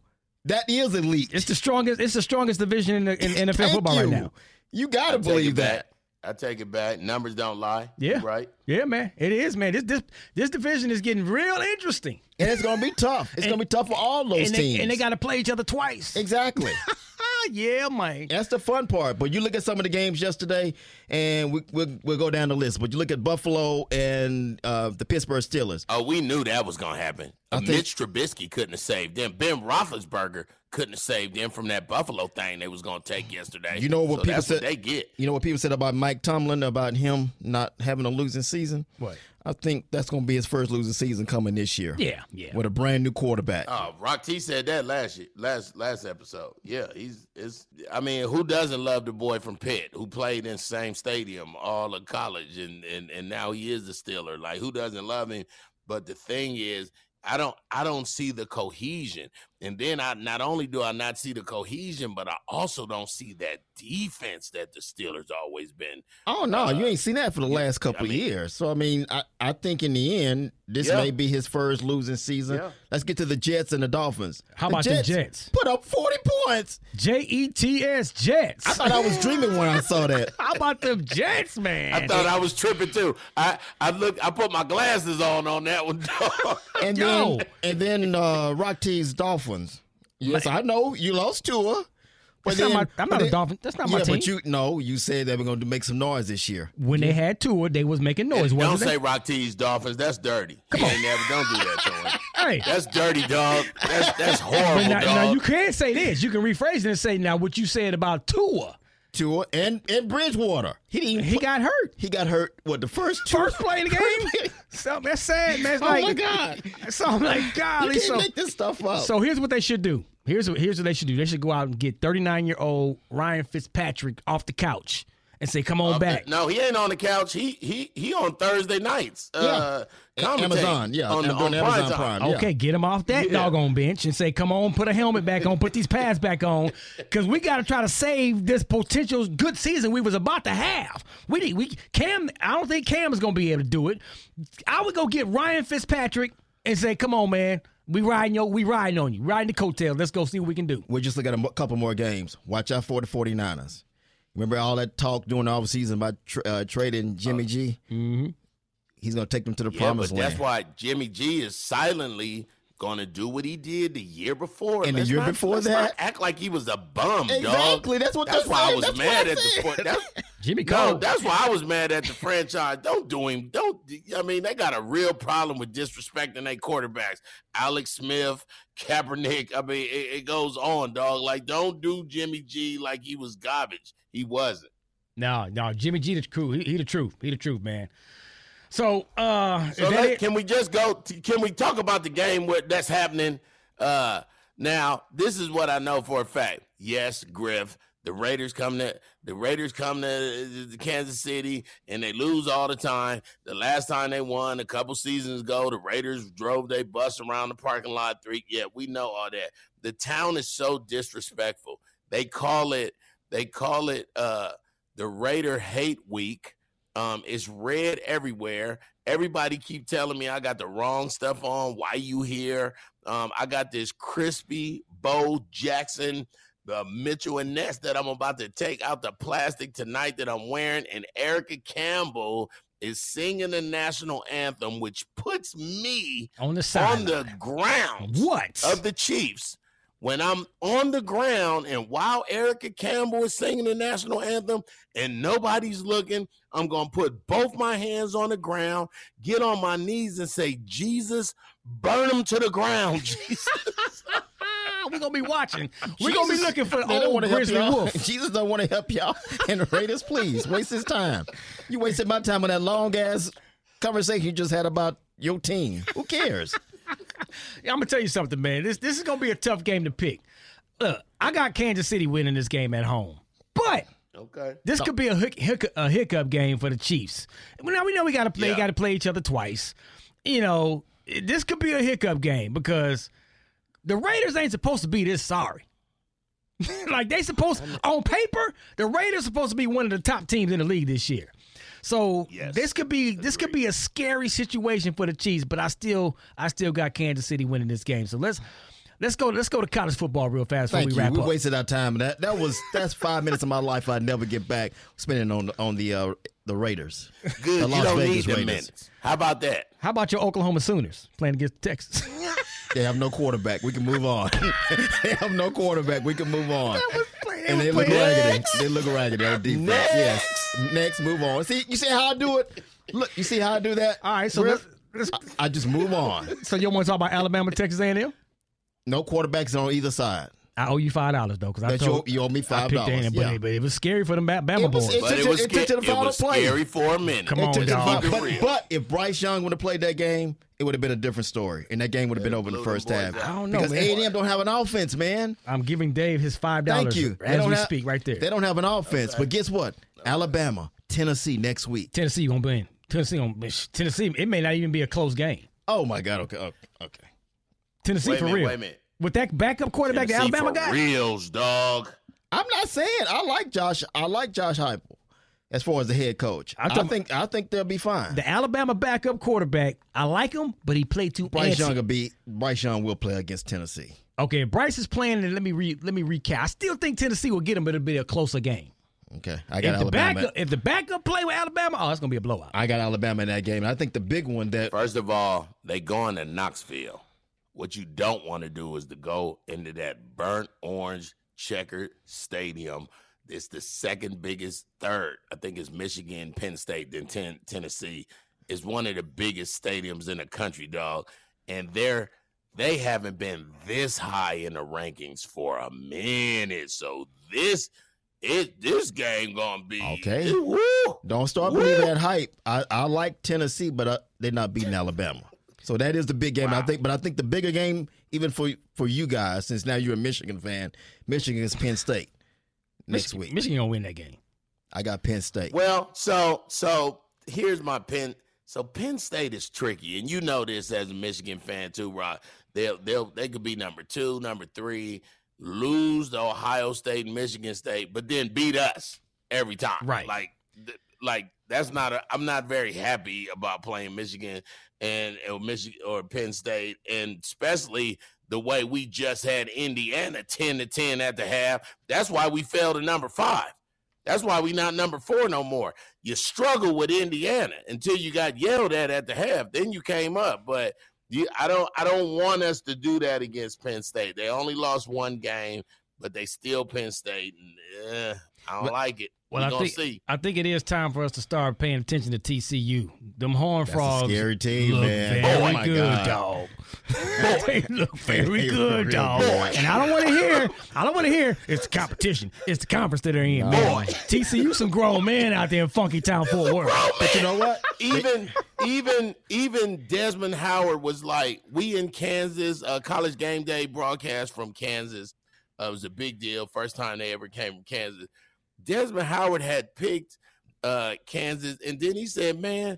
[SPEAKER 3] That is elite.
[SPEAKER 1] it's the strongest. It's the strongest division in, the, in NFL
[SPEAKER 3] Thank
[SPEAKER 1] football
[SPEAKER 3] you.
[SPEAKER 1] right now.
[SPEAKER 3] You gotta
[SPEAKER 2] take
[SPEAKER 3] believe that.
[SPEAKER 2] back. I take it back. Numbers don't lie.
[SPEAKER 1] Yeah.
[SPEAKER 2] Right.
[SPEAKER 1] Yeah, man. It is, man. This this this division is getting real interesting.
[SPEAKER 3] And it's gonna be tough. It's
[SPEAKER 1] And-
[SPEAKER 3] gonna be tough for all those
[SPEAKER 1] and
[SPEAKER 3] teams.
[SPEAKER 1] they, and they got to play each other twice.
[SPEAKER 3] exactly.
[SPEAKER 1] yeah, man.
[SPEAKER 3] That's the fun part. But you look at some of the games yesterday, and we, we'll, we'll go down the list. But you look at Buffalo and uh, the Pittsburgh Steelers.
[SPEAKER 2] Oh, we knew that was going to happen.
[SPEAKER 3] I think-
[SPEAKER 2] Mitch Trubisky couldn't have saved them. Ben Roethlisberger couldn't have saved them from that Buffalo thing they was going to take yesterday.
[SPEAKER 3] You know what
[SPEAKER 2] So
[SPEAKER 3] people
[SPEAKER 2] that's
[SPEAKER 3] said?
[SPEAKER 2] What they get.
[SPEAKER 3] You know what people said about Mike Tomlin about him not having a losing season.
[SPEAKER 1] What?
[SPEAKER 3] I think that's going to be his first losing season coming this year.
[SPEAKER 1] Yeah, yeah.
[SPEAKER 3] With a brand new quarterback.
[SPEAKER 2] Oh, Rock T said that last year, last last episode. Yeah, he's it's. I mean, who doesn't love the boy from Pitt who played in same stadium all of college and and and now he is the Steeler. Like, who doesn't love him? But the thing is, I don't I don't see the cohesion. And then I not only do I not see the cohesion, but I also don't see that defense that the Steelers always been.
[SPEAKER 3] Oh no, you ain't seen that for the last couple
[SPEAKER 2] mean-
[SPEAKER 3] of years. So I mean, I, I think in the end, this
[SPEAKER 2] Yeah.
[SPEAKER 3] may be his first losing season.
[SPEAKER 2] Yeah.
[SPEAKER 3] Let's get to the Jets and the Dolphins.
[SPEAKER 1] How
[SPEAKER 3] the
[SPEAKER 1] about the Jets?
[SPEAKER 3] Put up forty points.
[SPEAKER 1] J E T S Jets.
[SPEAKER 3] I thought I was dreaming when I saw that.
[SPEAKER 1] How about them Jets, man?
[SPEAKER 2] I thought I was tripping too. I I look I put my glasses on on that one.
[SPEAKER 3] And
[SPEAKER 1] Yo.
[SPEAKER 3] then and then uh, Rock T's Dolphins. Yes, I know you lost Tua. But
[SPEAKER 1] That's not
[SPEAKER 3] then-
[SPEAKER 1] my- I'm
[SPEAKER 3] but
[SPEAKER 1] not a Dolphin. That's not
[SPEAKER 3] yeah,
[SPEAKER 1] my
[SPEAKER 3] but you no, you said they were going to make some noise this year.
[SPEAKER 1] when they had Tua, they was making noise.
[SPEAKER 2] Don't
[SPEAKER 1] wasn't
[SPEAKER 2] say
[SPEAKER 1] they?
[SPEAKER 2] Rock T's Dolphins. That's dirty. Come on. never don't do that to him.
[SPEAKER 1] Hey.
[SPEAKER 2] That's dirty, dog. That's that's horrible,
[SPEAKER 1] But now,
[SPEAKER 2] dog.
[SPEAKER 1] now you can't say this. You can rephrase it and say now what you said about Tua.
[SPEAKER 3] Tua and and Bridgewater. He didn't. even
[SPEAKER 1] He
[SPEAKER 3] put-
[SPEAKER 1] got hurt.
[SPEAKER 3] He got hurt. What the first two?
[SPEAKER 1] First play of the game. so that's sad, man. It's
[SPEAKER 3] Oh
[SPEAKER 1] like,
[SPEAKER 3] my God.
[SPEAKER 1] So I'm like,
[SPEAKER 3] You can't
[SPEAKER 1] So,
[SPEAKER 3] make this stuff up.
[SPEAKER 1] so here's what they should do. Here's what here's what they should do. They should go out and get 39 year old Ryan Fitzpatrick off the couch and say, "Come on back."
[SPEAKER 2] No, he ain't on the couch. He he he on Thursday nights. Uh,
[SPEAKER 3] Amazon, yeah,
[SPEAKER 2] on,
[SPEAKER 3] I'm
[SPEAKER 2] on
[SPEAKER 3] Amazon
[SPEAKER 2] Primetime.
[SPEAKER 3] Prime. yeah.
[SPEAKER 1] Okay, get him off that
[SPEAKER 2] Yeah.
[SPEAKER 1] doggone bench and say, "Come on, put a helmet back on, put these pads back on, because we got to try to save this potential good season we was about to have." We need we Cam. I don't think Cam is gonna be able to do it. I would go get Ryan Fitzpatrick and say, "Come on, man, we riding yo, we riding on you, riding the coattails. Let's go see what we can do."
[SPEAKER 3] We'll just look at a couple more games. Watch out for the 49ers. Remember all that talk during the offseason about tra- uh, trading Jimmy G? Mm-hmm. He's going to take them to the
[SPEAKER 2] Yeah,
[SPEAKER 3] promised
[SPEAKER 2] but
[SPEAKER 3] land.
[SPEAKER 2] that's why Jimmy G is silently going to do what he did the year before.
[SPEAKER 3] And the
[SPEAKER 2] Let's
[SPEAKER 3] year
[SPEAKER 2] not-
[SPEAKER 3] before
[SPEAKER 2] let's not
[SPEAKER 3] that-
[SPEAKER 2] act like he was a bum, dog.
[SPEAKER 3] Exactly, that's what
[SPEAKER 2] That's
[SPEAKER 3] they're
[SPEAKER 2] why I was
[SPEAKER 3] That's
[SPEAKER 2] mad
[SPEAKER 3] I
[SPEAKER 2] at the.
[SPEAKER 3] said.
[SPEAKER 2] point. That's,
[SPEAKER 1] Jimmy
[SPEAKER 2] no,
[SPEAKER 1] Cole.
[SPEAKER 2] that's why I was mad at the franchise. Don't do him. Don't. I mean, they got a real problem with disrespecting their quarterbacks. Alex Smith, Kaepernick. I mean, it, it goes on, dog. Like, don't do Jimmy G like he was garbage. He wasn't.
[SPEAKER 1] No, no, Jimmy G the truth. He, he the truth. He the truth, man. So, uh,
[SPEAKER 2] So let, can we just go? To, can we talk about the game what that's happening? Uh, now this is what I know for a fact. Yes, Griff. The Raiders come to the Raiders come to Kansas City and they lose all the time. The last time they won a couple seasons ago, the Raiders drove they bus around the parking lot. Three, yeah, we know all that. The town is so disrespectful. They call it they call it uh the Raider Hate Week. Um, it's red everywhere. Everybody keep telling me I got the wrong stuff on. Why you here? Um, I got this crispy Bo Jackson, the Mitchell and Ness that I'm about to take out the plastic tonight that I'm wearing, and Erica Campbell is singing the national anthem, which puts me
[SPEAKER 1] on the side.
[SPEAKER 2] on the ground
[SPEAKER 1] What?
[SPEAKER 2] of the Chiefs. When I'm on the ground and while Erica Campbell is singing the national anthem and nobody's looking, I'm going to put both my hands on the ground, get on my knees and say, Jesus, burn them to the ground, Jesus.
[SPEAKER 1] We're gonna be watching. We're gonna be looking for
[SPEAKER 3] they don't
[SPEAKER 1] old
[SPEAKER 3] wanna help
[SPEAKER 1] Grizzly
[SPEAKER 3] y'all.
[SPEAKER 1] Wolf.
[SPEAKER 3] Jesus don't want to help y'all. And the Raiders, please waste his time. You wasted my time on that long ass conversation you just had about your team. Who cares?
[SPEAKER 1] I'm gonna tell you something, man. This this is gonna be a tough game to pick. Look, I got Kansas City winning this game at home, but
[SPEAKER 2] Okay.
[SPEAKER 1] this could be a, hic- hic- a hiccup game for the Chiefs. Well, Now we know we got to play,
[SPEAKER 2] Yeah.
[SPEAKER 1] got to play each other twice. You know, this could be a hiccup game because the Raiders ain't supposed to be this sorry. like they supposed on paper, the Raiders supposed to be one of the top teams in the league this year. So
[SPEAKER 2] Yes.
[SPEAKER 1] this could be this could be a scary situation for the Chiefs, but I still I still got Kansas City winning this game. So let's let's go let's go to college football real fast before
[SPEAKER 3] Thank
[SPEAKER 1] we
[SPEAKER 3] you.
[SPEAKER 1] wrap
[SPEAKER 3] We
[SPEAKER 1] up.
[SPEAKER 3] wasted our time. That that was that's five minutes of my life I'd never get back spending on on the uh, the Raiders.
[SPEAKER 2] Good.
[SPEAKER 3] The
[SPEAKER 2] You
[SPEAKER 3] Las
[SPEAKER 2] don't
[SPEAKER 3] Vegas
[SPEAKER 2] need
[SPEAKER 3] Raiders.
[SPEAKER 2] minutes. How about that?
[SPEAKER 1] How about your Oklahoma Sooners playing against Texas?
[SPEAKER 3] They have no quarterback. We can move on. they have no quarterback. We can move on.
[SPEAKER 1] that was play,
[SPEAKER 3] and they look raggedy. They look raggedy on defense.
[SPEAKER 2] Next.
[SPEAKER 3] Yes. Next, move on. See, you see how I do it? Look, you see how I do that?
[SPEAKER 1] All right, so let's, let's,
[SPEAKER 3] I just move on.
[SPEAKER 1] so you want to talk about Alabama, Texas A&M?
[SPEAKER 3] No quarterbacks on either side.
[SPEAKER 1] I owe you five dollars though, because I
[SPEAKER 3] That you
[SPEAKER 1] told
[SPEAKER 3] you owe me $5,
[SPEAKER 1] A&M,
[SPEAKER 3] yeah.
[SPEAKER 1] but, but it was scary for them Bama
[SPEAKER 3] It was-
[SPEAKER 1] boys.
[SPEAKER 3] it
[SPEAKER 2] But
[SPEAKER 3] took
[SPEAKER 2] it was,
[SPEAKER 3] it took to the
[SPEAKER 2] sca- it was
[SPEAKER 3] play.
[SPEAKER 2] scary for a minute.
[SPEAKER 1] Come
[SPEAKER 3] It
[SPEAKER 1] on,
[SPEAKER 3] took the
[SPEAKER 1] dog.
[SPEAKER 3] final- but, but if Bryce Young would have played that game, it would have been a different story, and that game would have been over in the first half.
[SPEAKER 1] I don't know,
[SPEAKER 3] because
[SPEAKER 1] man.
[SPEAKER 3] A and M don't have an offense, man.
[SPEAKER 1] I'm giving Dave his five dollars
[SPEAKER 3] Thank you.
[SPEAKER 1] As we
[SPEAKER 3] have-
[SPEAKER 1] speak, right there.
[SPEAKER 3] They don't have an offense, but guess what? Alabama, Tennessee next week.
[SPEAKER 1] Tennessee gonna win. Tennessee gonna Tennessee. It may not even be a close game.
[SPEAKER 3] Oh my God. Okay. Okay. okay.
[SPEAKER 1] Tennessee
[SPEAKER 2] Wait
[SPEAKER 1] for
[SPEAKER 2] minute,
[SPEAKER 1] real.
[SPEAKER 2] wait a minute.
[SPEAKER 1] With that backup quarterback, the Alabama
[SPEAKER 2] for
[SPEAKER 1] guy.
[SPEAKER 2] reals, dog.
[SPEAKER 3] I'm not saying I like Josh. I like Josh Heupel as far as the head coach.
[SPEAKER 1] I'm
[SPEAKER 3] I
[SPEAKER 1] talking-
[SPEAKER 3] think I think they'll be fine.
[SPEAKER 1] The Alabama backup quarterback, I like him, but he played too
[SPEAKER 3] Bryce
[SPEAKER 1] antsy.
[SPEAKER 3] Young will be Bryce Young will play against Tennessee.
[SPEAKER 1] Okay, Bryce is playing, and let me re, let me recap. I still think Tennessee will get him, but it'll be a closer game.
[SPEAKER 3] Okay, I got
[SPEAKER 1] If the
[SPEAKER 3] Alabama.
[SPEAKER 1] backup, if the backup play with Alabama, oh, it's gonna be a blowout.
[SPEAKER 3] I got Alabama in that game. And I think the big one that
[SPEAKER 2] First of all, they going to Knoxville. What you don't want to do is to go into that burnt orange checkered stadium. It's the second biggest, third, I think it's Michigan, Penn State, then ten, Tennessee. It's one of the biggest stadiums in the country, dog. And they're they haven't been this high in the rankings for a minute. So this it this game gonna be
[SPEAKER 3] Okay.
[SPEAKER 2] Woo!
[SPEAKER 3] don't start believing that hype. I, I like Tennessee, but uh, they're not beating Alabama. So that is the big game. I think, but I think the bigger game, even for for you guys, since now you're a Michigan fan, Michigan is Penn State next
[SPEAKER 1] Michigan,
[SPEAKER 3] week.
[SPEAKER 1] Michigan gonna win that game.
[SPEAKER 3] I got Penn State.
[SPEAKER 2] Well, so so here's my Penn. So Penn State is tricky, and you know this as a Michigan fan too, Rock. They'll they'll they could be number two, number three, lose to Ohio State and Michigan State, but then beat us every time.
[SPEAKER 1] Right.
[SPEAKER 2] Like th- like that's not a. I'm not very happy about playing Michigan and or Michigan or Penn State, and especially the way we just had Indiana ten to ten at the half. That's why we fell to number five. That's why we not number four no more. You struggle with Indiana until you got yelled at at the half. Then you came up, but you, I don't. I don't want us to do that against Penn State. They only lost one game, but they still Penn State. And, eh, I don't
[SPEAKER 1] Well-
[SPEAKER 2] like it.
[SPEAKER 1] Well,
[SPEAKER 2] we
[SPEAKER 1] I think
[SPEAKER 2] see.
[SPEAKER 1] I think it is time for us to start paying attention to TCU. Them Horn
[SPEAKER 3] That's a
[SPEAKER 1] Frogs
[SPEAKER 3] scary team,
[SPEAKER 1] look
[SPEAKER 3] man.
[SPEAKER 1] very
[SPEAKER 3] Oh, my
[SPEAKER 1] good,
[SPEAKER 3] God.
[SPEAKER 1] dog. They look very good, dog.
[SPEAKER 3] good.
[SPEAKER 1] And I don't want to hear. I don't want to hear. It's the competition. It's the conference that they're in, man. TCU some grown men out there in Funky Town, Fort Worth.
[SPEAKER 3] But you know what?
[SPEAKER 2] even even even Desmond Howard was like, we in Kansas, uh, college game day broadcast from Kansas. Uh, it was a big deal. First time they ever came from Kansas. Desmond Howard had picked uh, Kansas, and then he said, "Man,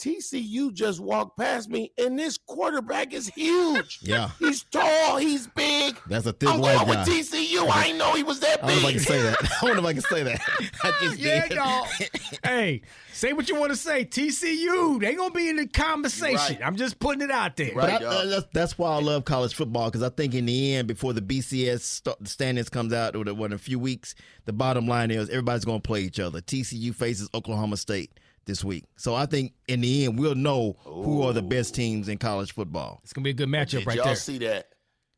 [SPEAKER 2] TCU just walked past me, and this quarterback is huge.
[SPEAKER 3] Yeah,
[SPEAKER 2] He's tall, he's big.
[SPEAKER 3] that's a thick
[SPEAKER 2] I'm
[SPEAKER 3] white
[SPEAKER 2] going
[SPEAKER 3] guy.
[SPEAKER 2] with TCU. I didn't know he was that
[SPEAKER 3] I don't know if I
[SPEAKER 2] big.
[SPEAKER 3] can say that. I don't know if I can say that. I ah, just
[SPEAKER 1] Yeah,
[SPEAKER 3] did.
[SPEAKER 1] dog. hey, say what you want to say. TCU, they gonna be in the conversation.
[SPEAKER 2] Right.
[SPEAKER 1] I'm just putting it out there.
[SPEAKER 2] Right,
[SPEAKER 3] I,
[SPEAKER 2] dog.
[SPEAKER 3] that's, that's why I love college football because I think in the end, before the BCS st- standings comes out or what, in a few weeks, the bottom line is everybody's going to play each other. TCU faces Oklahoma State this week, so I think in the end we'll know who are the best teams in college football.
[SPEAKER 1] It's gonna be a good matchup
[SPEAKER 2] Did
[SPEAKER 1] right
[SPEAKER 2] y'all
[SPEAKER 1] there.
[SPEAKER 2] see that?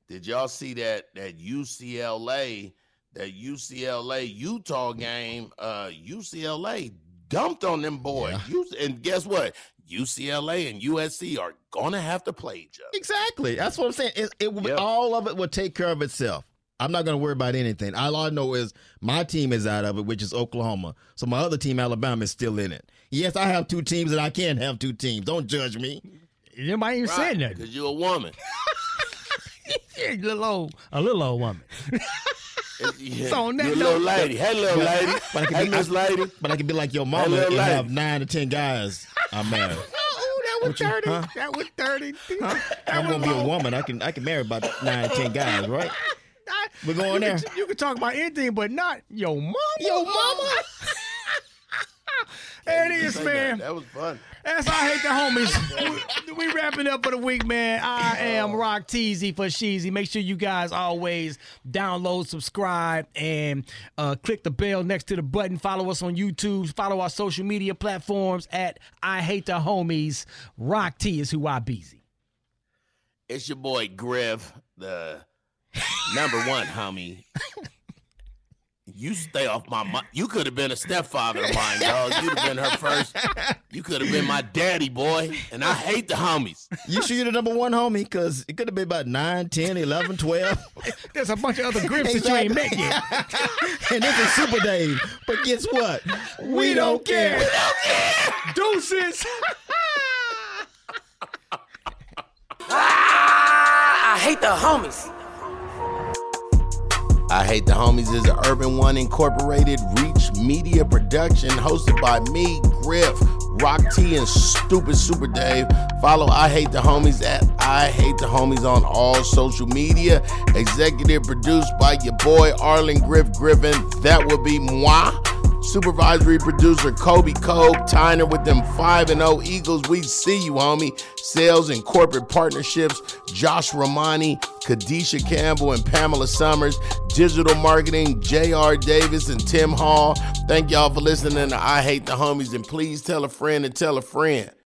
[SPEAKER 2] Did y'all see that that UCLA that UCLA Utah game? Uh, UCLA dumped on them boys. U- and guess what? UCLA and USC are gonna have to play each other.
[SPEAKER 3] Exactly, that's what I'm saying. It, it will-
[SPEAKER 2] Yep.
[SPEAKER 3] all of it will take care of itself. I'm not going to worry about anything. All I know is my team is out of it, which is Oklahoma. So my other team, Alabama, is still in it. Yes, I have two teams, and I can't have two teams. Don't judge me.
[SPEAKER 1] Nobody even said nothing.
[SPEAKER 2] Because you're a woman.
[SPEAKER 1] Yeah, little old, a little old woman.
[SPEAKER 2] Yeah,
[SPEAKER 1] So on that
[SPEAKER 2] you're a little
[SPEAKER 1] note-
[SPEAKER 2] lady. Hey, little lady.
[SPEAKER 3] But I can
[SPEAKER 2] Hey,
[SPEAKER 3] be-
[SPEAKER 2] Miss Lady.
[SPEAKER 3] But I can be like your
[SPEAKER 2] Hey,
[SPEAKER 3] mama
[SPEAKER 2] little
[SPEAKER 3] and
[SPEAKER 2] lady.
[SPEAKER 3] have nine to ten guys. I'm married.
[SPEAKER 1] Oh, that was
[SPEAKER 3] you-
[SPEAKER 1] thirty.
[SPEAKER 3] huh?
[SPEAKER 1] That was thirty.
[SPEAKER 3] I'm gonna be a woman. I can I can marry about nine to ten guys, right? We're going
[SPEAKER 1] you
[SPEAKER 3] there.
[SPEAKER 1] Can, you can talk about anything, but not your mama.
[SPEAKER 3] Your mama.
[SPEAKER 1] There it is, man.
[SPEAKER 2] That. that was fun.
[SPEAKER 1] That's I hate the homies. we, we wrapping up for the week, man. I am Rock Teasy for Sheezy. Make sure you guys always download, subscribe, and uh, click the bell next to the button. Follow us on YouTube. Follow our social media platforms at I Hate the Homies. Rock T is who I busy.
[SPEAKER 2] It's your boy Griff, the number one homie. You stay off my. Mo- you could have been a stepfather of mine, dog. You'd have been her first. You could have been my daddy, boy. And I hate the homies.
[SPEAKER 3] You sure you're the number one homie? Because it could have been about 9, 10, 11, 12.
[SPEAKER 1] There's a bunch of other grips that you ain't met yet.
[SPEAKER 3] and this is Super Dave. But guess what? We don't care.
[SPEAKER 1] We don't care! Deuces.
[SPEAKER 4] Ah, I hate the homies.
[SPEAKER 2] I Hate the Homies is an Urban One Incorporated Reach Media production hosted by me, Griff, Rock T, and Stupid Super Dave. Follow I Hate the Homies at I Hate the Homies on all social media. Executive produced by your boy Arlen Griff Griffin. That would be moi. Supervisory producer Kobe Cope, Tyner with them 5 and 0 Eagles. We see you, homie. Sales and corporate partnerships, Josh Romani, Kadisha Campbell, and Pamela Summers. Digital marketing, J.R. Davis and Tim Hall. Thank y'all for listening to I Hate the Homies, and please tell a friend and tell a friend.